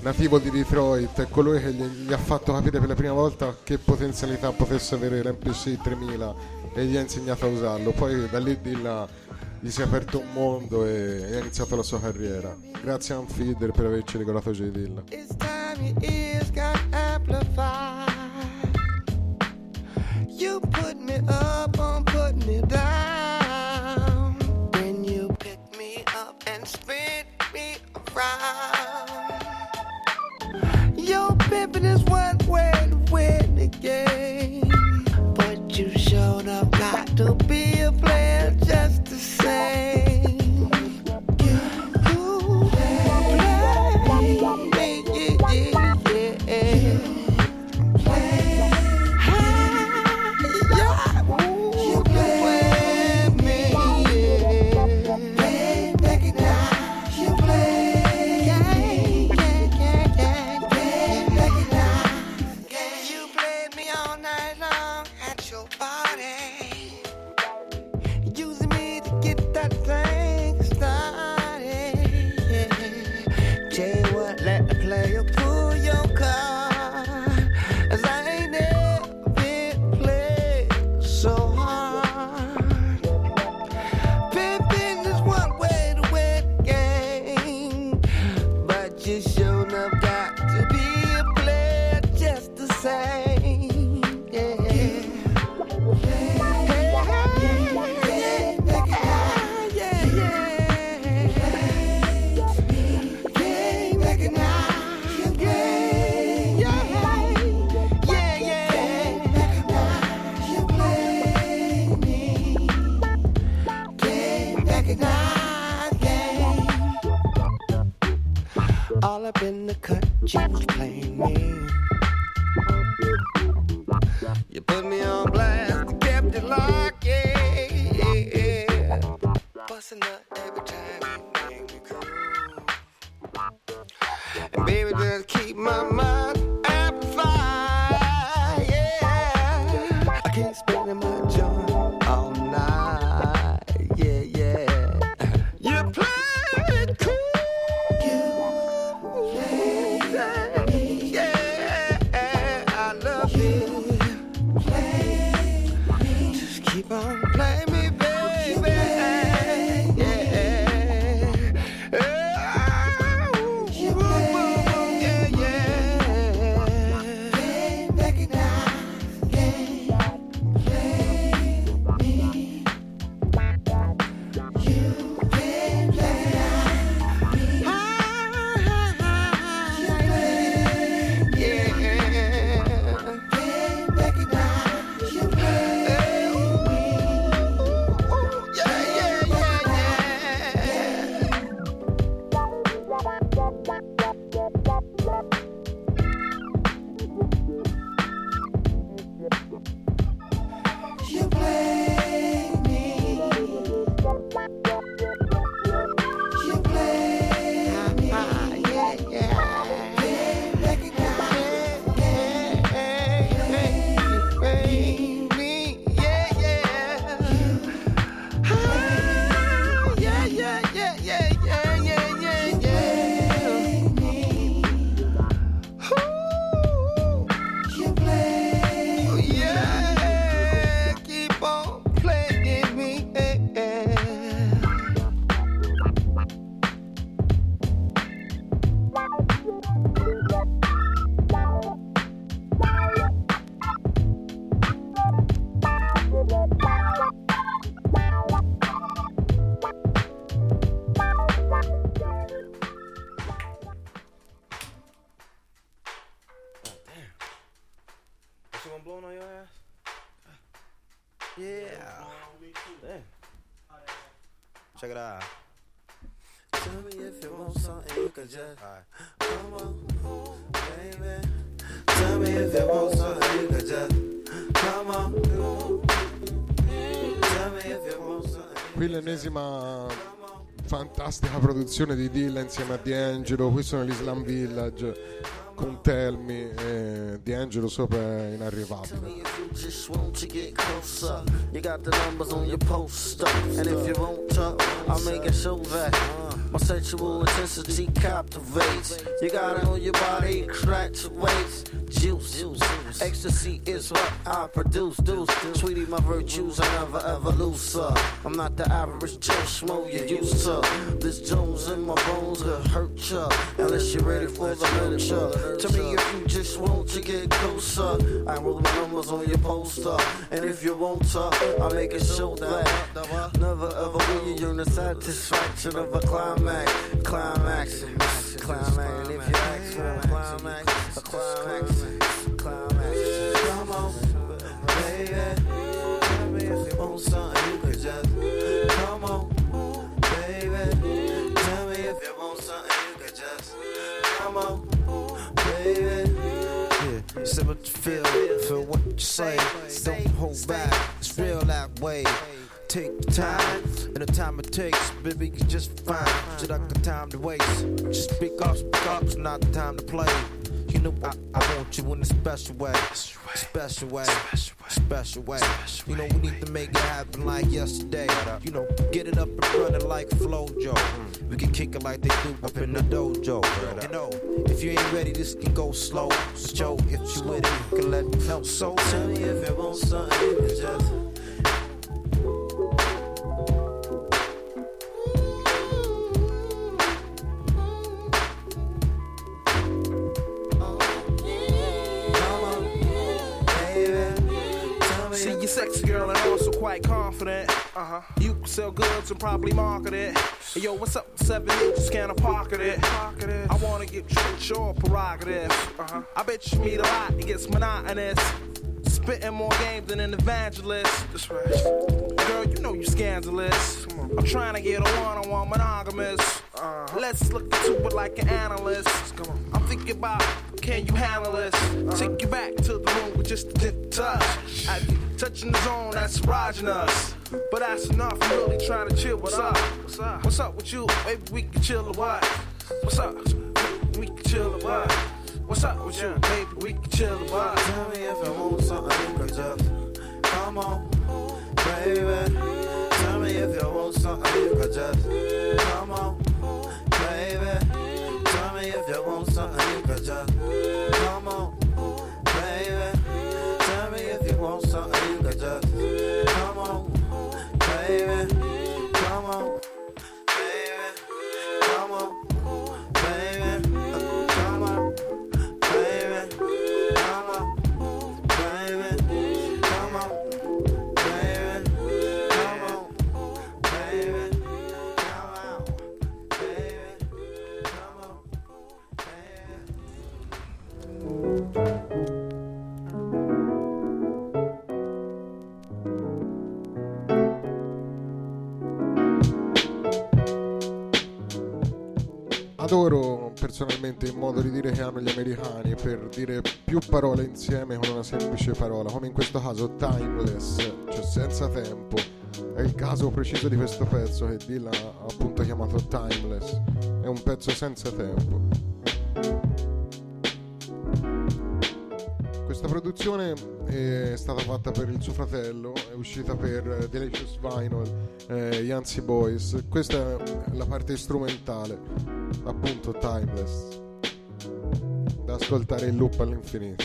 nativo di Detroit, è colui che gli, gli ha fatto capire per la prima volta che potenzialità potesse avere l'MPC 3000 e gli ha insegnato a usarlo. Poi da lì Dilla gli si è aperto un mondo e, ha iniziato la sua carriera. Grazie a Amp Feeder per averci regalato J Dilla. You put me up me around. Your pimping is way to win the l'ennesima fantastica produzione di Dilla insieme a D'Angelo. Qui sono gli Slam Village con Tell Me e D'Angelo sopra è inarrivabile. You got the numbers on your poster. And if you want to, I'll make it so that my sexual intensity captivates. You got it on your body, extractivates. Juice, juice, ecstasy is what I produce. Deuce, sweetie, my virtues are never ever lose. uh. I'm not the average Joe Schmo you used to. This Jones in my bones will hurt ya unless you're ready for the nurture. To me, if you just want to get closer, I roll my numbers on your poster. And if you want to, I make it show that never ever will you yearn the satisfaction of a climax. Climax, climax. And if you ask for a climax, a climax, climax. Come on, baby. Tell me if you want something, you just come on, baby. Tell me if you want something, you just come on, baby. Yeah, you feel, feel what you say. Don't hold back, it's real that way. Take the time, and the time it takes, baby, you just fine. Shit, I got time to waste. Just speak up, speak up, it's not the time to play. You know I, I want you in a special way, special way, special way. You know we need to make it happen like yesterday. You know, get it up and running like Flojo. We can kick it like they do up in the dojo. You know, if you ain't ready, this can go slow. Yo, if you with it, you can let me know. So Tell me if you want something, just. Sexy girl and also quite confident. Uh huh. You can sell goods and probably market it. Hey, yo, what's up? Seven inches, can I pocket it? Pocket it. I wanna get rich your prerogative. Uh huh. I bet you meet a lot, it gets monotonous. Spitting more game than an evangelist. That's right. Girl, you know you scandalous. I'm trying to get a one-on-one monogamous. Uh, let's look into it like an analyst. Come on. I'm thinking about can you handle this? Take you back to the room with just a gentle touch. I be touching the zone that's erogenous. But that's enough. I'm really trying to chill. What's up? What's up? What's up with you? Maybe we can chill a while. What's up? We can chill a while. What's up with you? baby? we can chill a while. Tell me if you want something, you can just come on, baby. Tell me if you want something, you can just come on, baby. Tell me if you want something, you can just come on, modo di dire che hanno gli americani per dire più parole insieme con una semplice parola, come in questo caso timeless, cioè senza tempo. È il caso preciso di questo pezzo che Dylan ha appunto chiamato timeless. È un pezzo senza tempo. Questa produzione è stata fatta per il suo fratello, è uscita per Delicious Vinyl, eh, Yancy Boys. Questa è la parte strumentale, appunto timeless, ascoltare in loop all'infinito.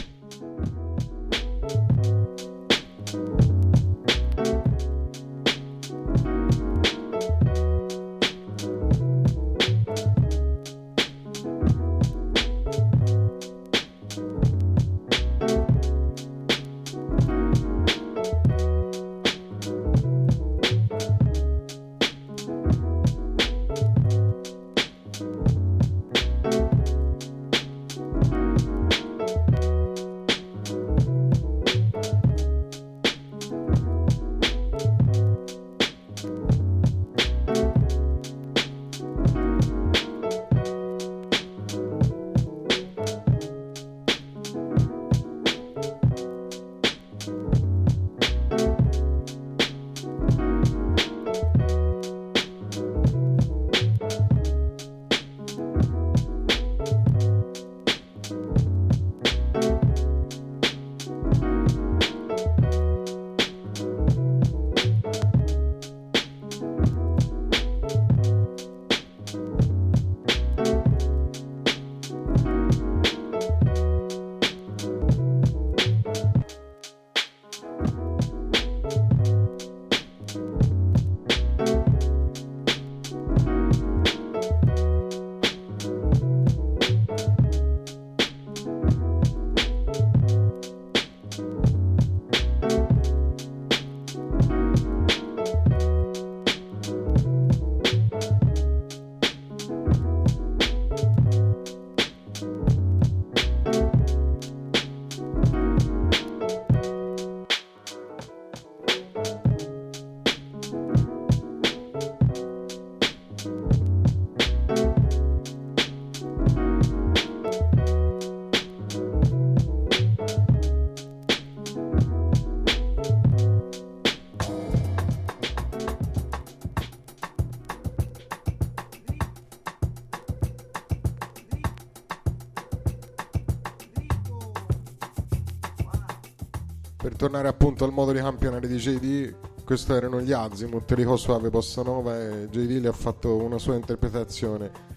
Al modo di campionare di JD, questi erano gli Azimut, Rico Suave Bossa Nova e JD le ha fatto una sua interpretazione.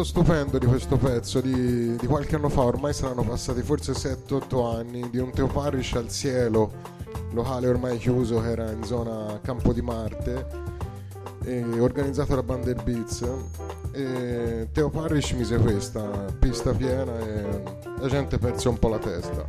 Stupendo di questo pezzo di, di qualche anno fa, ormai saranno passati forse 7-8 anni, di un Teo Parrish al cielo, locale ormai chiuso che era in zona Campo di Marte, organizzato da Bander Beats. E Teo Parrish mise questa pista piena e la gente perse un po' la testa.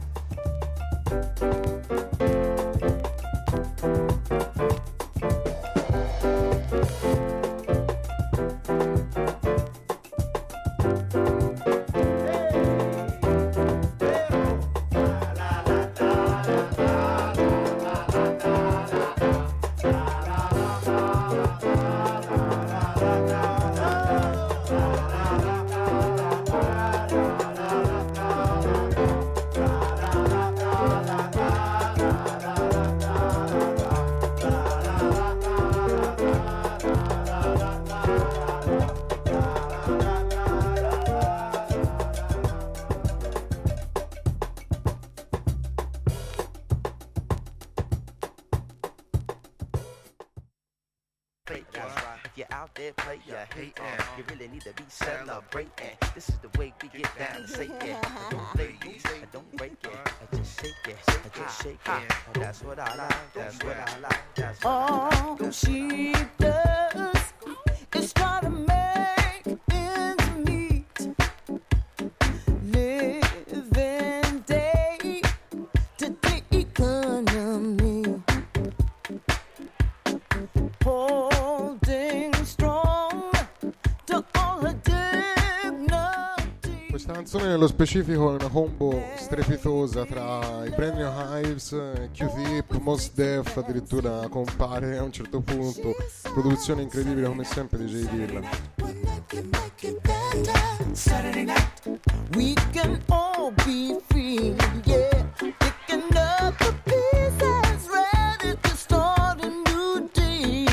Nello specifico è una combo strepitosa tra i Brand New Hives, Q-Tip, Mos Def addirittura compare a un certo punto. Produzione incredibile come sempre di J Dilla. Saturday night, we can all be free, yeah. Picking up the pieces, ready to start a new day,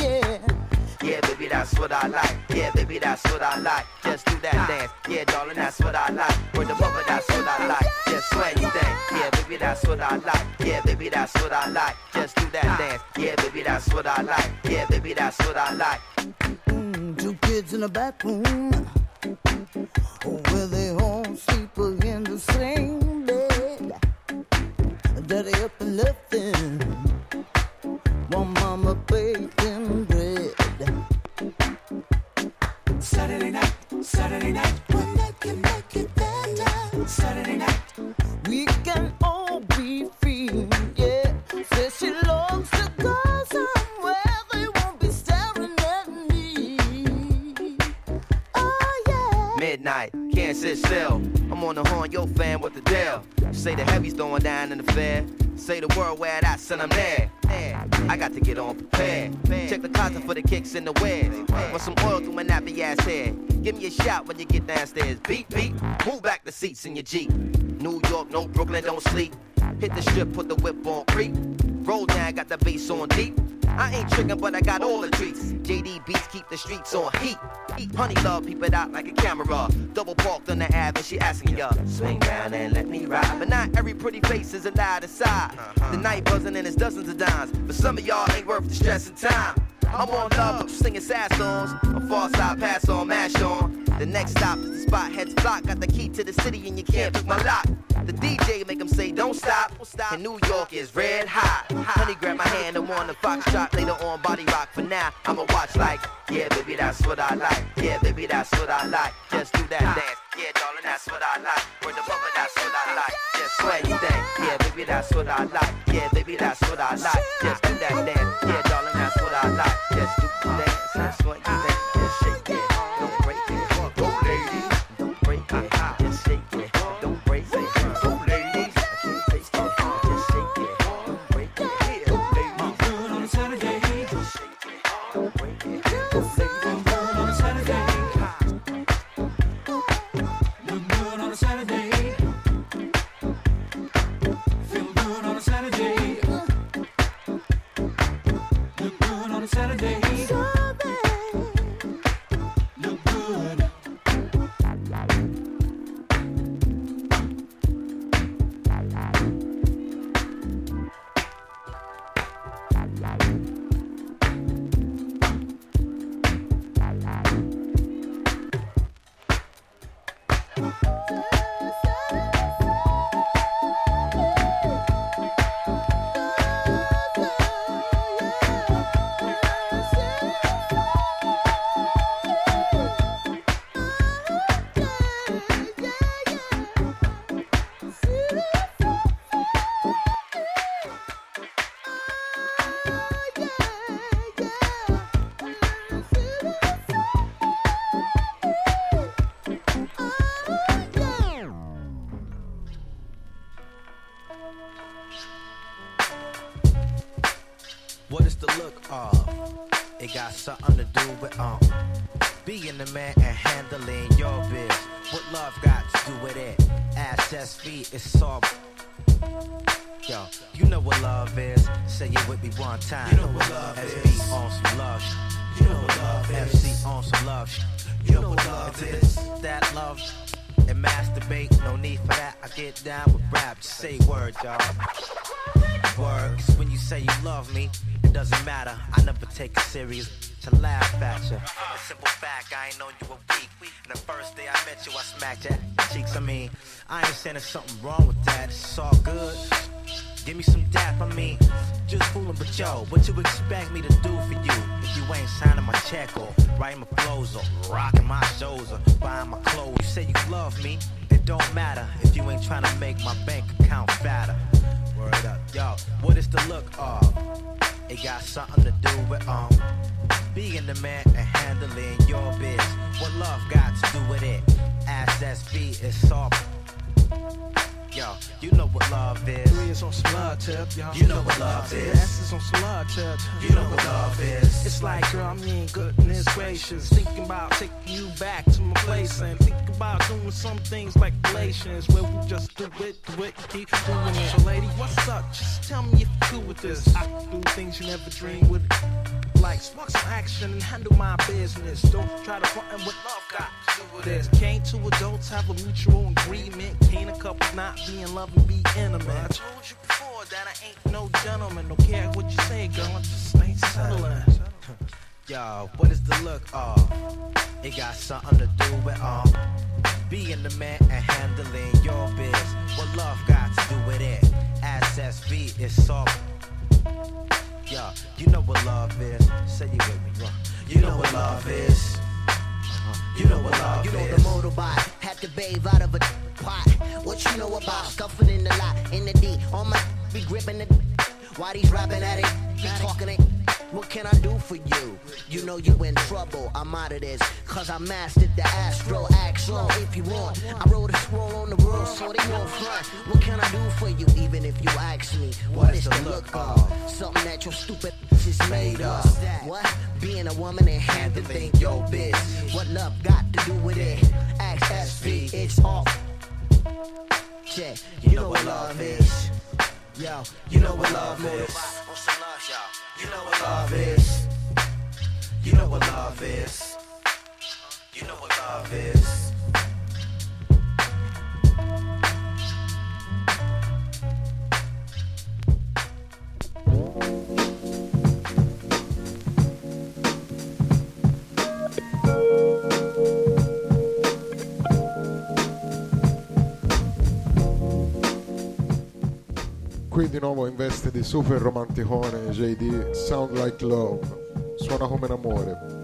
yeah. Yeah, baby, that's what I like. Yeah, baby, that's what I like. That dance. Yeah, darling, that's what I like. Word the mother, that's what I like. Just you thing. Yeah, baby, that's what I like. Yeah, baby, that's what I like. Just do that dance. Yeah, baby, that's what I like. Yeah, baby, that's what I like. Mm, two kids in a back room, where they all sleep in the same bed. Daddy up and left them, one mama baking Saturday night. When they can make it better. Saturday night. Oh, we can all be free, yeah. Says she longs to go somewhere they won't be staring at me. Oh yeah. Midnight, can't sit still. I'm on the horn, yo fan, what the deal? Say the heavy's throwing down in the fair. Say the world where that son I'm there. I got to get on prepared. Check the closet for the kicks and the wears. Want some oil through my nappy ass hair. Give me a shot when you get downstairs. Beat, beat. Move back the seats in your Jeep. New York, no Brooklyn, don't sleep. Hit the strip, put the whip on creep. Roll down, got the bass on deep. I ain't tricking, but I got all the treats. JD beats keep the streets on heat. Honey love, peep it out like a camera. Double parked on the Ave, and she asking ya, swing down and let me ride. But not every pretty face is allowed to side. Uh-huh. The night buzzing and it's dozens of dimes. But some of y'all ain't worth the stress and time. I'm on love, singing sad songs. On far side, pass on, mash on. The next stop is the spot, heads block. Got the key to the city and you can't pick my lock. The DJ make him say don't stop. And New York is red hot. Honey grab my hand and want the fox shot. Later on body rock. For now, I'ma watch like, yeah, baby, that's what I like. Yeah, baby, that's what I like. Just do that dance. Yeah, darling, that's what I like. Word the mother, that's what I like. Just sweat thing. Yeah, baby, that's what I like. Yeah, baby, that's what I like. Just do that dance. Yeah, darling, that's what I like. Just do that dance. That's what you think. Man and handling your biz. What love got to do with it? Ass, chest, feet, it's all. Yo, you know what love is. Say it with me one time. You know what love SB is. on some love. You know what love is. FC on some love. sh- You know what love is. That love and masturbate. No need for that. I get down with rap. Just say word, y'all. Word, 'cause when you say you love me, it doesn't matter. I never take it serious to laugh at you. A simple fact, I ain't known you a week. And the first day I met you, I smacked your cheeks. I mean, I ain't saying there's something wrong with that. It's all good. Give me some dap, I mean, just fooling, but yo, what you expect me to do for you if you ain't signing my check or writing my flows or rocking my shows or buying my clothes? You say you love me, it don't matter if you ain't trying to make my bank account fatter. Word up, yo, what is the look of? It got something to do with um being the man and handling your biz. What love got to do with it? Ask SB, it's all. Yo, you know what love is. Three is on some love tip, y'all. You know what love is. S is on some love tip. You know what love is. It's like, girl, I mean, goodness gracious. Thinking about taking you back to my place and thinking about doing some things like relations where we just do it, do it, keep doing it. So, lady, what's up? Just tell me if you're cool with this. I can do things you never dreamed with. Like, spark some action and handle my business. Don't try to front what love got to do with this. Can't two adults have a mutual agreement? Can't a couple not be in love and be intimate? I told you before that I ain't no gentleman. Don't care what you say, girl. I just ain't settling. <laughs> Yo, what is the look of? It got something to do with um being the man and handling your biz. What love got to do with it? Ask SB, it's all. Yo, you know what love is. Say you with me, yo. You know what love is. You know what love You know the motorbike had to bathe out of a pot. What you know about scuffing in the lot, in the D, on my be gripping it. Why these rapping at it? Be talking it. What can I do for you? You know you in trouble. I'm out of this. Cause I mastered the astro. Act slow if you want. I wrote a scroll on the world so they won't front. What can I do for you? Even if you ask me, what is the look of? Something that your stupid is made of. What? Being a woman and handling your bitch. What love got to do with it? Ask SV, it's off. Yeah, you know what love is. Yo, you know what love is. You know what love is. You know what love is. You know what love is. Qui di nuovo in veste di super romanticone JD Sound Like Love. Suona come un amore.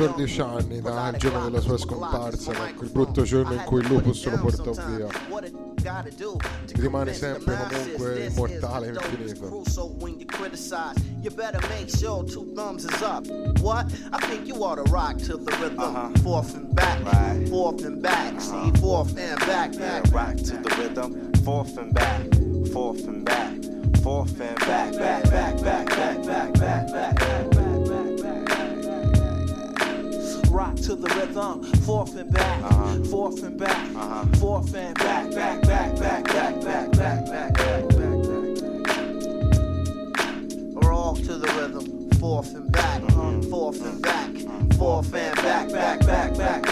14 anni da il giorno della sua scomparsa, da ecco, quel brutto giorno in cui il lupus lo portò via. Rimane sempre comunque immortale e infinito. You better make sure two thumbs is up. What? I think you ought to rock to the rhythm. Uh-huh. Fourth and back, fourth and back, see, uh-huh. fourth to the rhythm. Forth and back, forth and back, forth and back, back, back, back.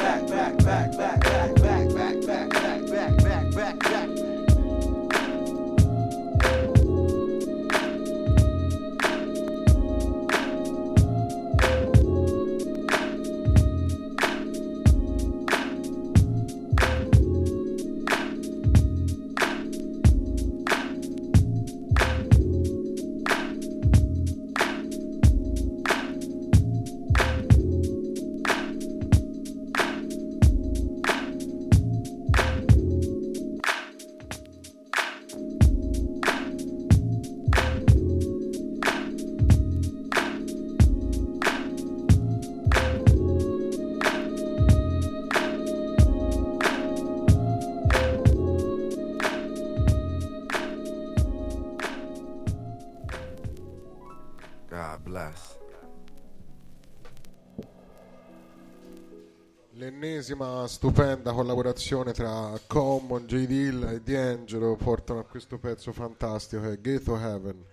bellissima, stupenda collaborazione tra Common, J. Dill e D'Angelo portano a questo pezzo fantastico che è Gate of Heaven.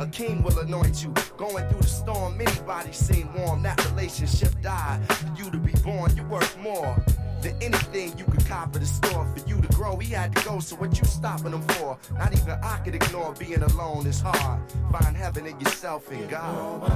A king will anoint you. Going through the storm, anybody seen warm. That relationship died. For you to be born, you worth more. Than anything you could cop at the store for you to grow, he had to go. So what you stopping him for? Not even I could ignore being alone is hard. Find heaven in yourself and God.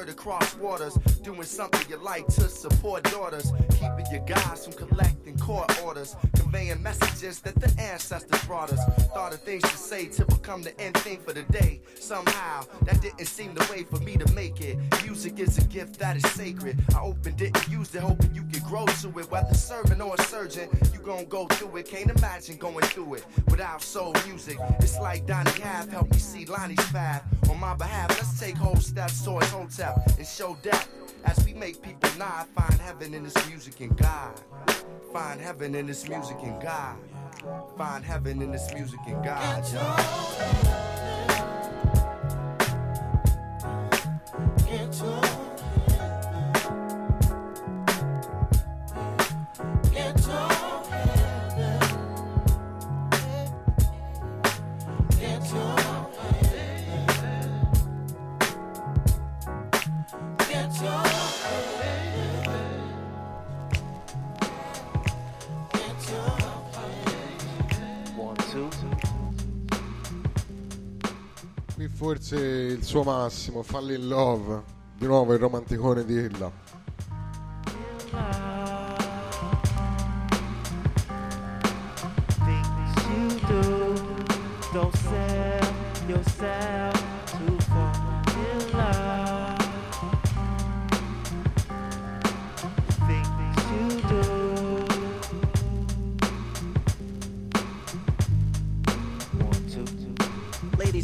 Heard across waters. Doing something you like to support daughters. Keeping your guys from collecting court orders. Conveying messages that the ancestors brought us. Thought of things to say to become the end thing for the day. Somehow, that didn't seem the way for me to make it. Music is a gift that is sacred. I opened it and used it, hoping you could grow to it. Whether serving or a surgeon, you gon' go through it. Can't imagine going through it without soul music. It's like Donnie Half helped me see Lonnie's path. On my behalf, let's take whole steps towards Hotep and show depth. As we make people nod, find heaven in this music and God. Find heaven in this music and God. Find heaven in this music and God, y'all. One, forse il suo massimo, Fall in Love, di nuovo il romanticone di Illa. Don't sell yourself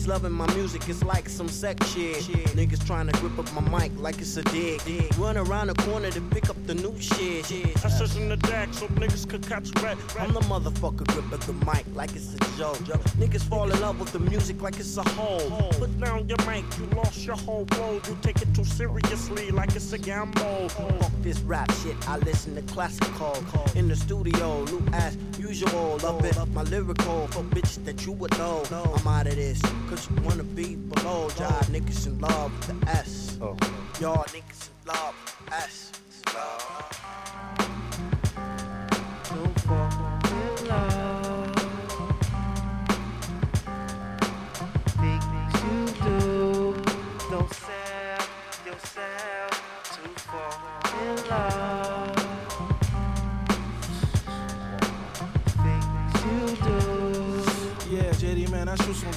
Loving my music, it's like some sex shit. Niggas trying to grip up my mic like it's a dig. Run around the corner to pick up the new shit. Touches in the deck so niggas could catch red. I'm the motherfucker gripping the mic like it's a joke. Niggas fall in love with the music like it's a hole. Put down your mic, you lost your whole world. You take it too seriously like it's a gamble. Fuck this rap shit, I listen to classical. In the studio, new as usual. Love it, my lyrical for bitches that you would know. I'm out of this, cause you wanna be below. Y'all niggas in love with the S. Oh. Y'all niggas in love with the S.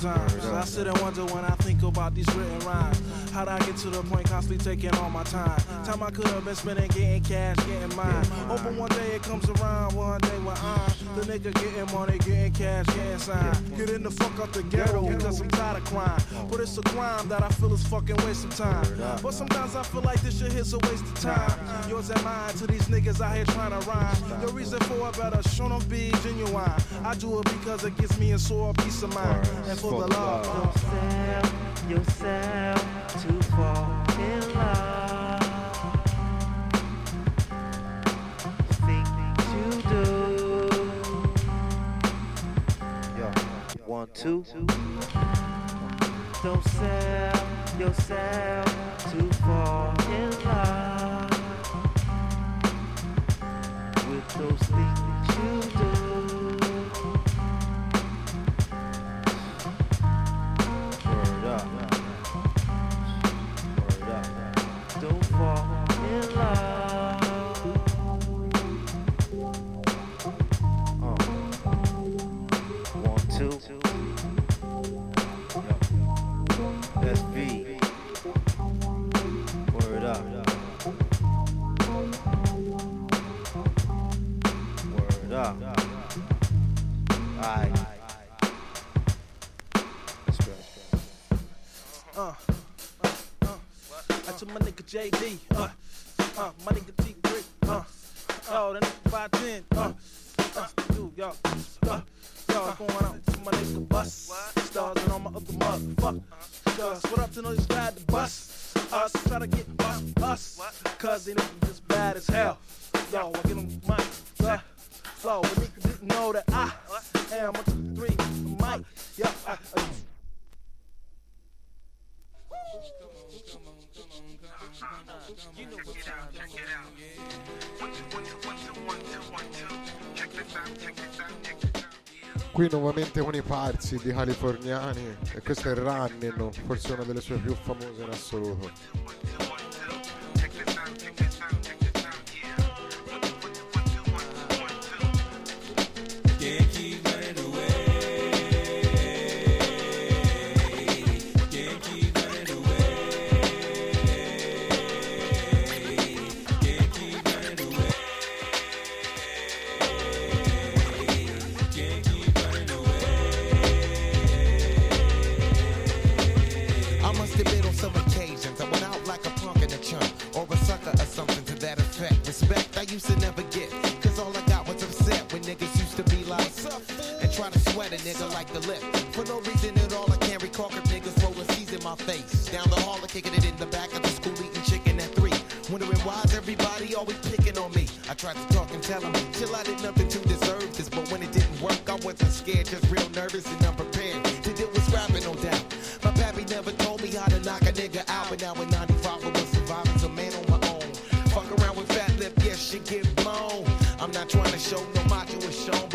I sit and wonder when I think about these written rhymes. How'd I get to the point constantly taking all my time? Time I could have been spending getting cash, getting mine. Hoping one day it comes around, one day when I'm the nigga getting money, getting cash, getting signed. Getting the fuck out the ghetto because I'm tired of crime. But it's a crime that I feel is fucking waste of time. But sometimes I feel like this shit hit's a waste of time. Yours and mine to these niggas out here trying to rhyme. The reason for it better, show them be genuine. I do it because it gives me a sore peace of mind. And for the love, don't sell yourself to fall in love. Think to do. Yo, one, two. Don't sell yourself to fall in love with those things you comparsi di californiani e questo è Rannino, forse una delle sue più famose in assoluto. I'm not trying to show no mock you is shown.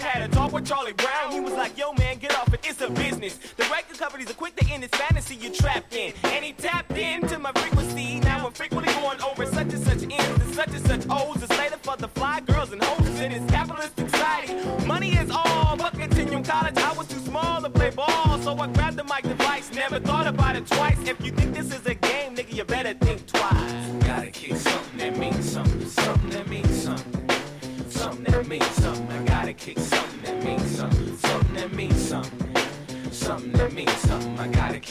Had a talk with Charlie Brown. He was like, yo, man, get off it, it's a business. The record companies are quick to end this fantasy you're trapped in. And he tapped into my frequency. Now I'm frequently going over such and such ends and such and such O's. It's later for the fly girls and hoes in this capitalist society. Money is all, but continuing college, I was too small to play ball. So I grabbed the mic device, never thought about it twice. If you think this is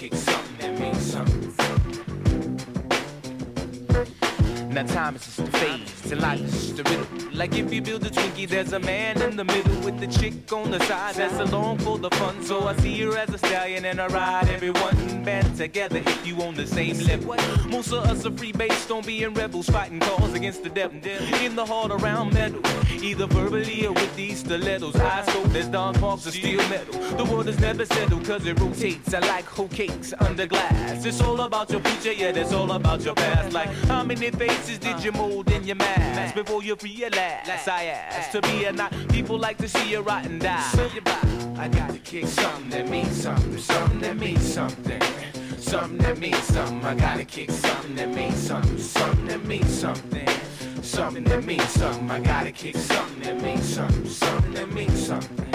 kick something that means something. Now time is just a phase, riddle. Like if you build a Twinkie, there's a man in the middle with the chick on the side that's along for the fun. So I see her as a stallion and I ride everyone band together if you on the same level. Most of us are free based on being rebels, fighting cause against the devil. In the heart around metal, either verbally or with these stilettos. High scope, there's dark marks of steel metal. The world is never settled cause it rotates. I like whole cakes under glass. It's all about your future, yeah, it's all about your past. Like how many faces did you mold in your mask before you realize? I asked to be a not. People like to see you rot and die. I gotta kick something that means something, something that means something. Something that means something. I gotta kick something that means something, something that means something. Something that means something. I gotta kick something that means something, something that means something.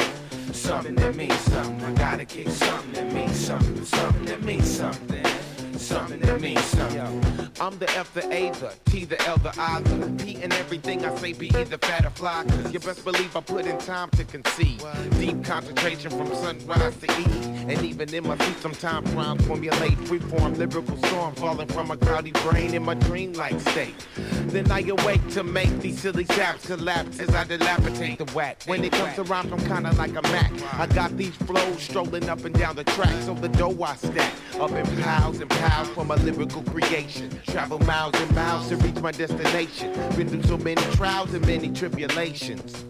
Something that means something. I gotta kick something that means something, something that means something. Something means something. I'm the F, the A, the T, the L, the I, the P, and everything I say be either fat or fly. Cause you best believe I put in time to conceive. Deep concentration from sunrise to eve. And even in my sleep, sometimes rhymes formulate freeform lyrical storm falling from a cloudy brain in my dreamlike state. Then I awake to make these silly saps collapse as I dilapidate the whack. When it comes to rhymes, I'm kinda like a Mac. I got these flows strolling up and down the track, so the dough I stack up in piles and piles for my lyrical creation. Travel miles and miles to reach my destination. Been through so many trials and many tribulations.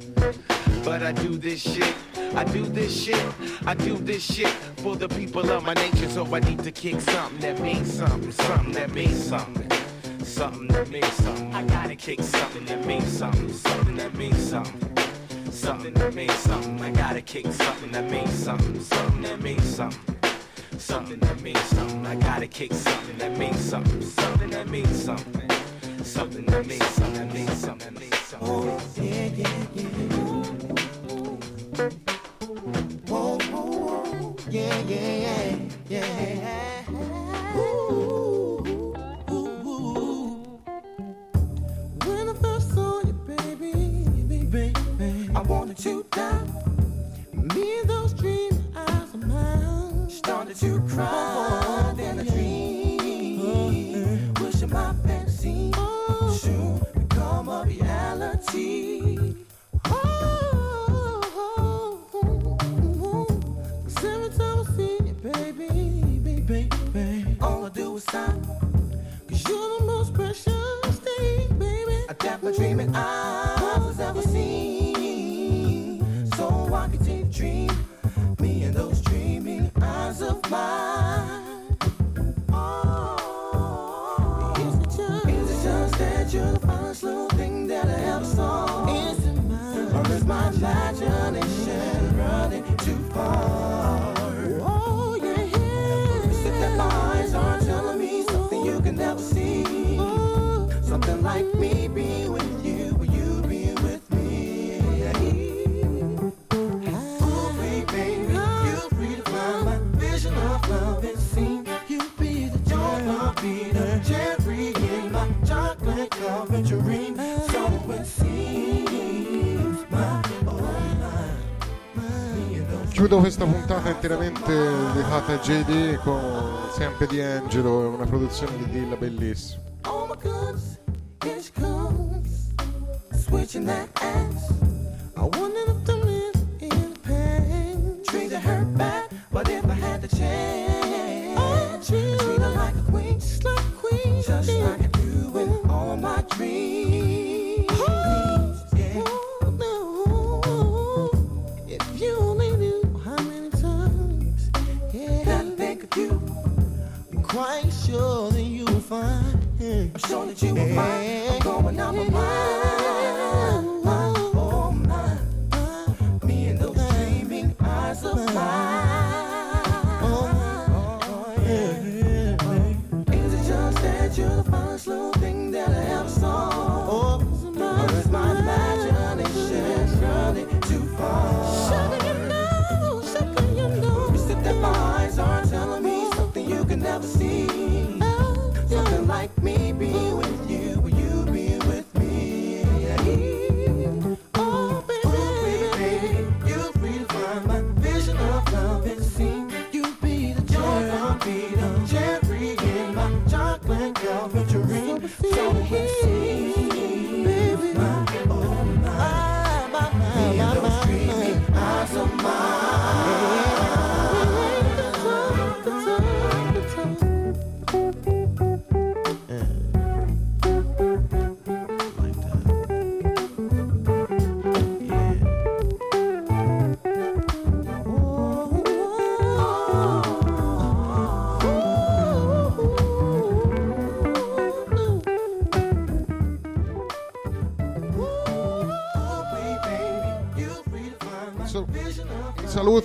But I do this shit, I do this shit, I do this shit for the people of my nation. So I need to kick something that means something, something that means something. Something that means something. I gotta kick something that means something, something that means something. Something that means something. I gotta kick something that means something, something that means something. Something that means something. I gotta kick something that means something, something that means something. Something that means something, that means something. Oh, yeah, yeah, yeah. Whoa. Yeah, yeah, yeah, yeah. Ooh, ooh, ooh. When I first saw you, baby, baby, I wanted you down. Me and those started to cry. Then I dream, wishing my fantasy soon become a reality. Cause every time I see you, baby, baby, baby, all I do is sigh. Cause you're the most precious thing, baby. I definitely dreaming I was ever seen. You're Chiudo questa puntata interamente dedicata a JD con sempre di Angelo, una produzione di Dilla bellissima.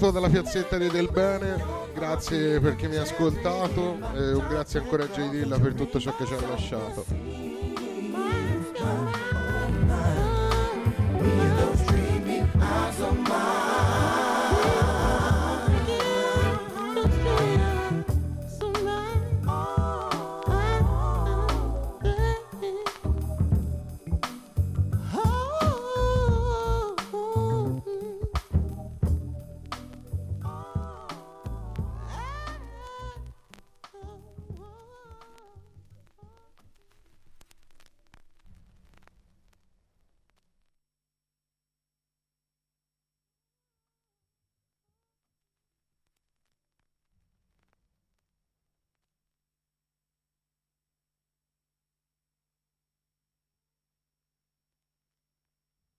saluto dalla piazzetta di Del Bene, grazie per chi mi ha ascoltato e un grazie ancora a J Dilla per tutto ciò che ci ha lasciato.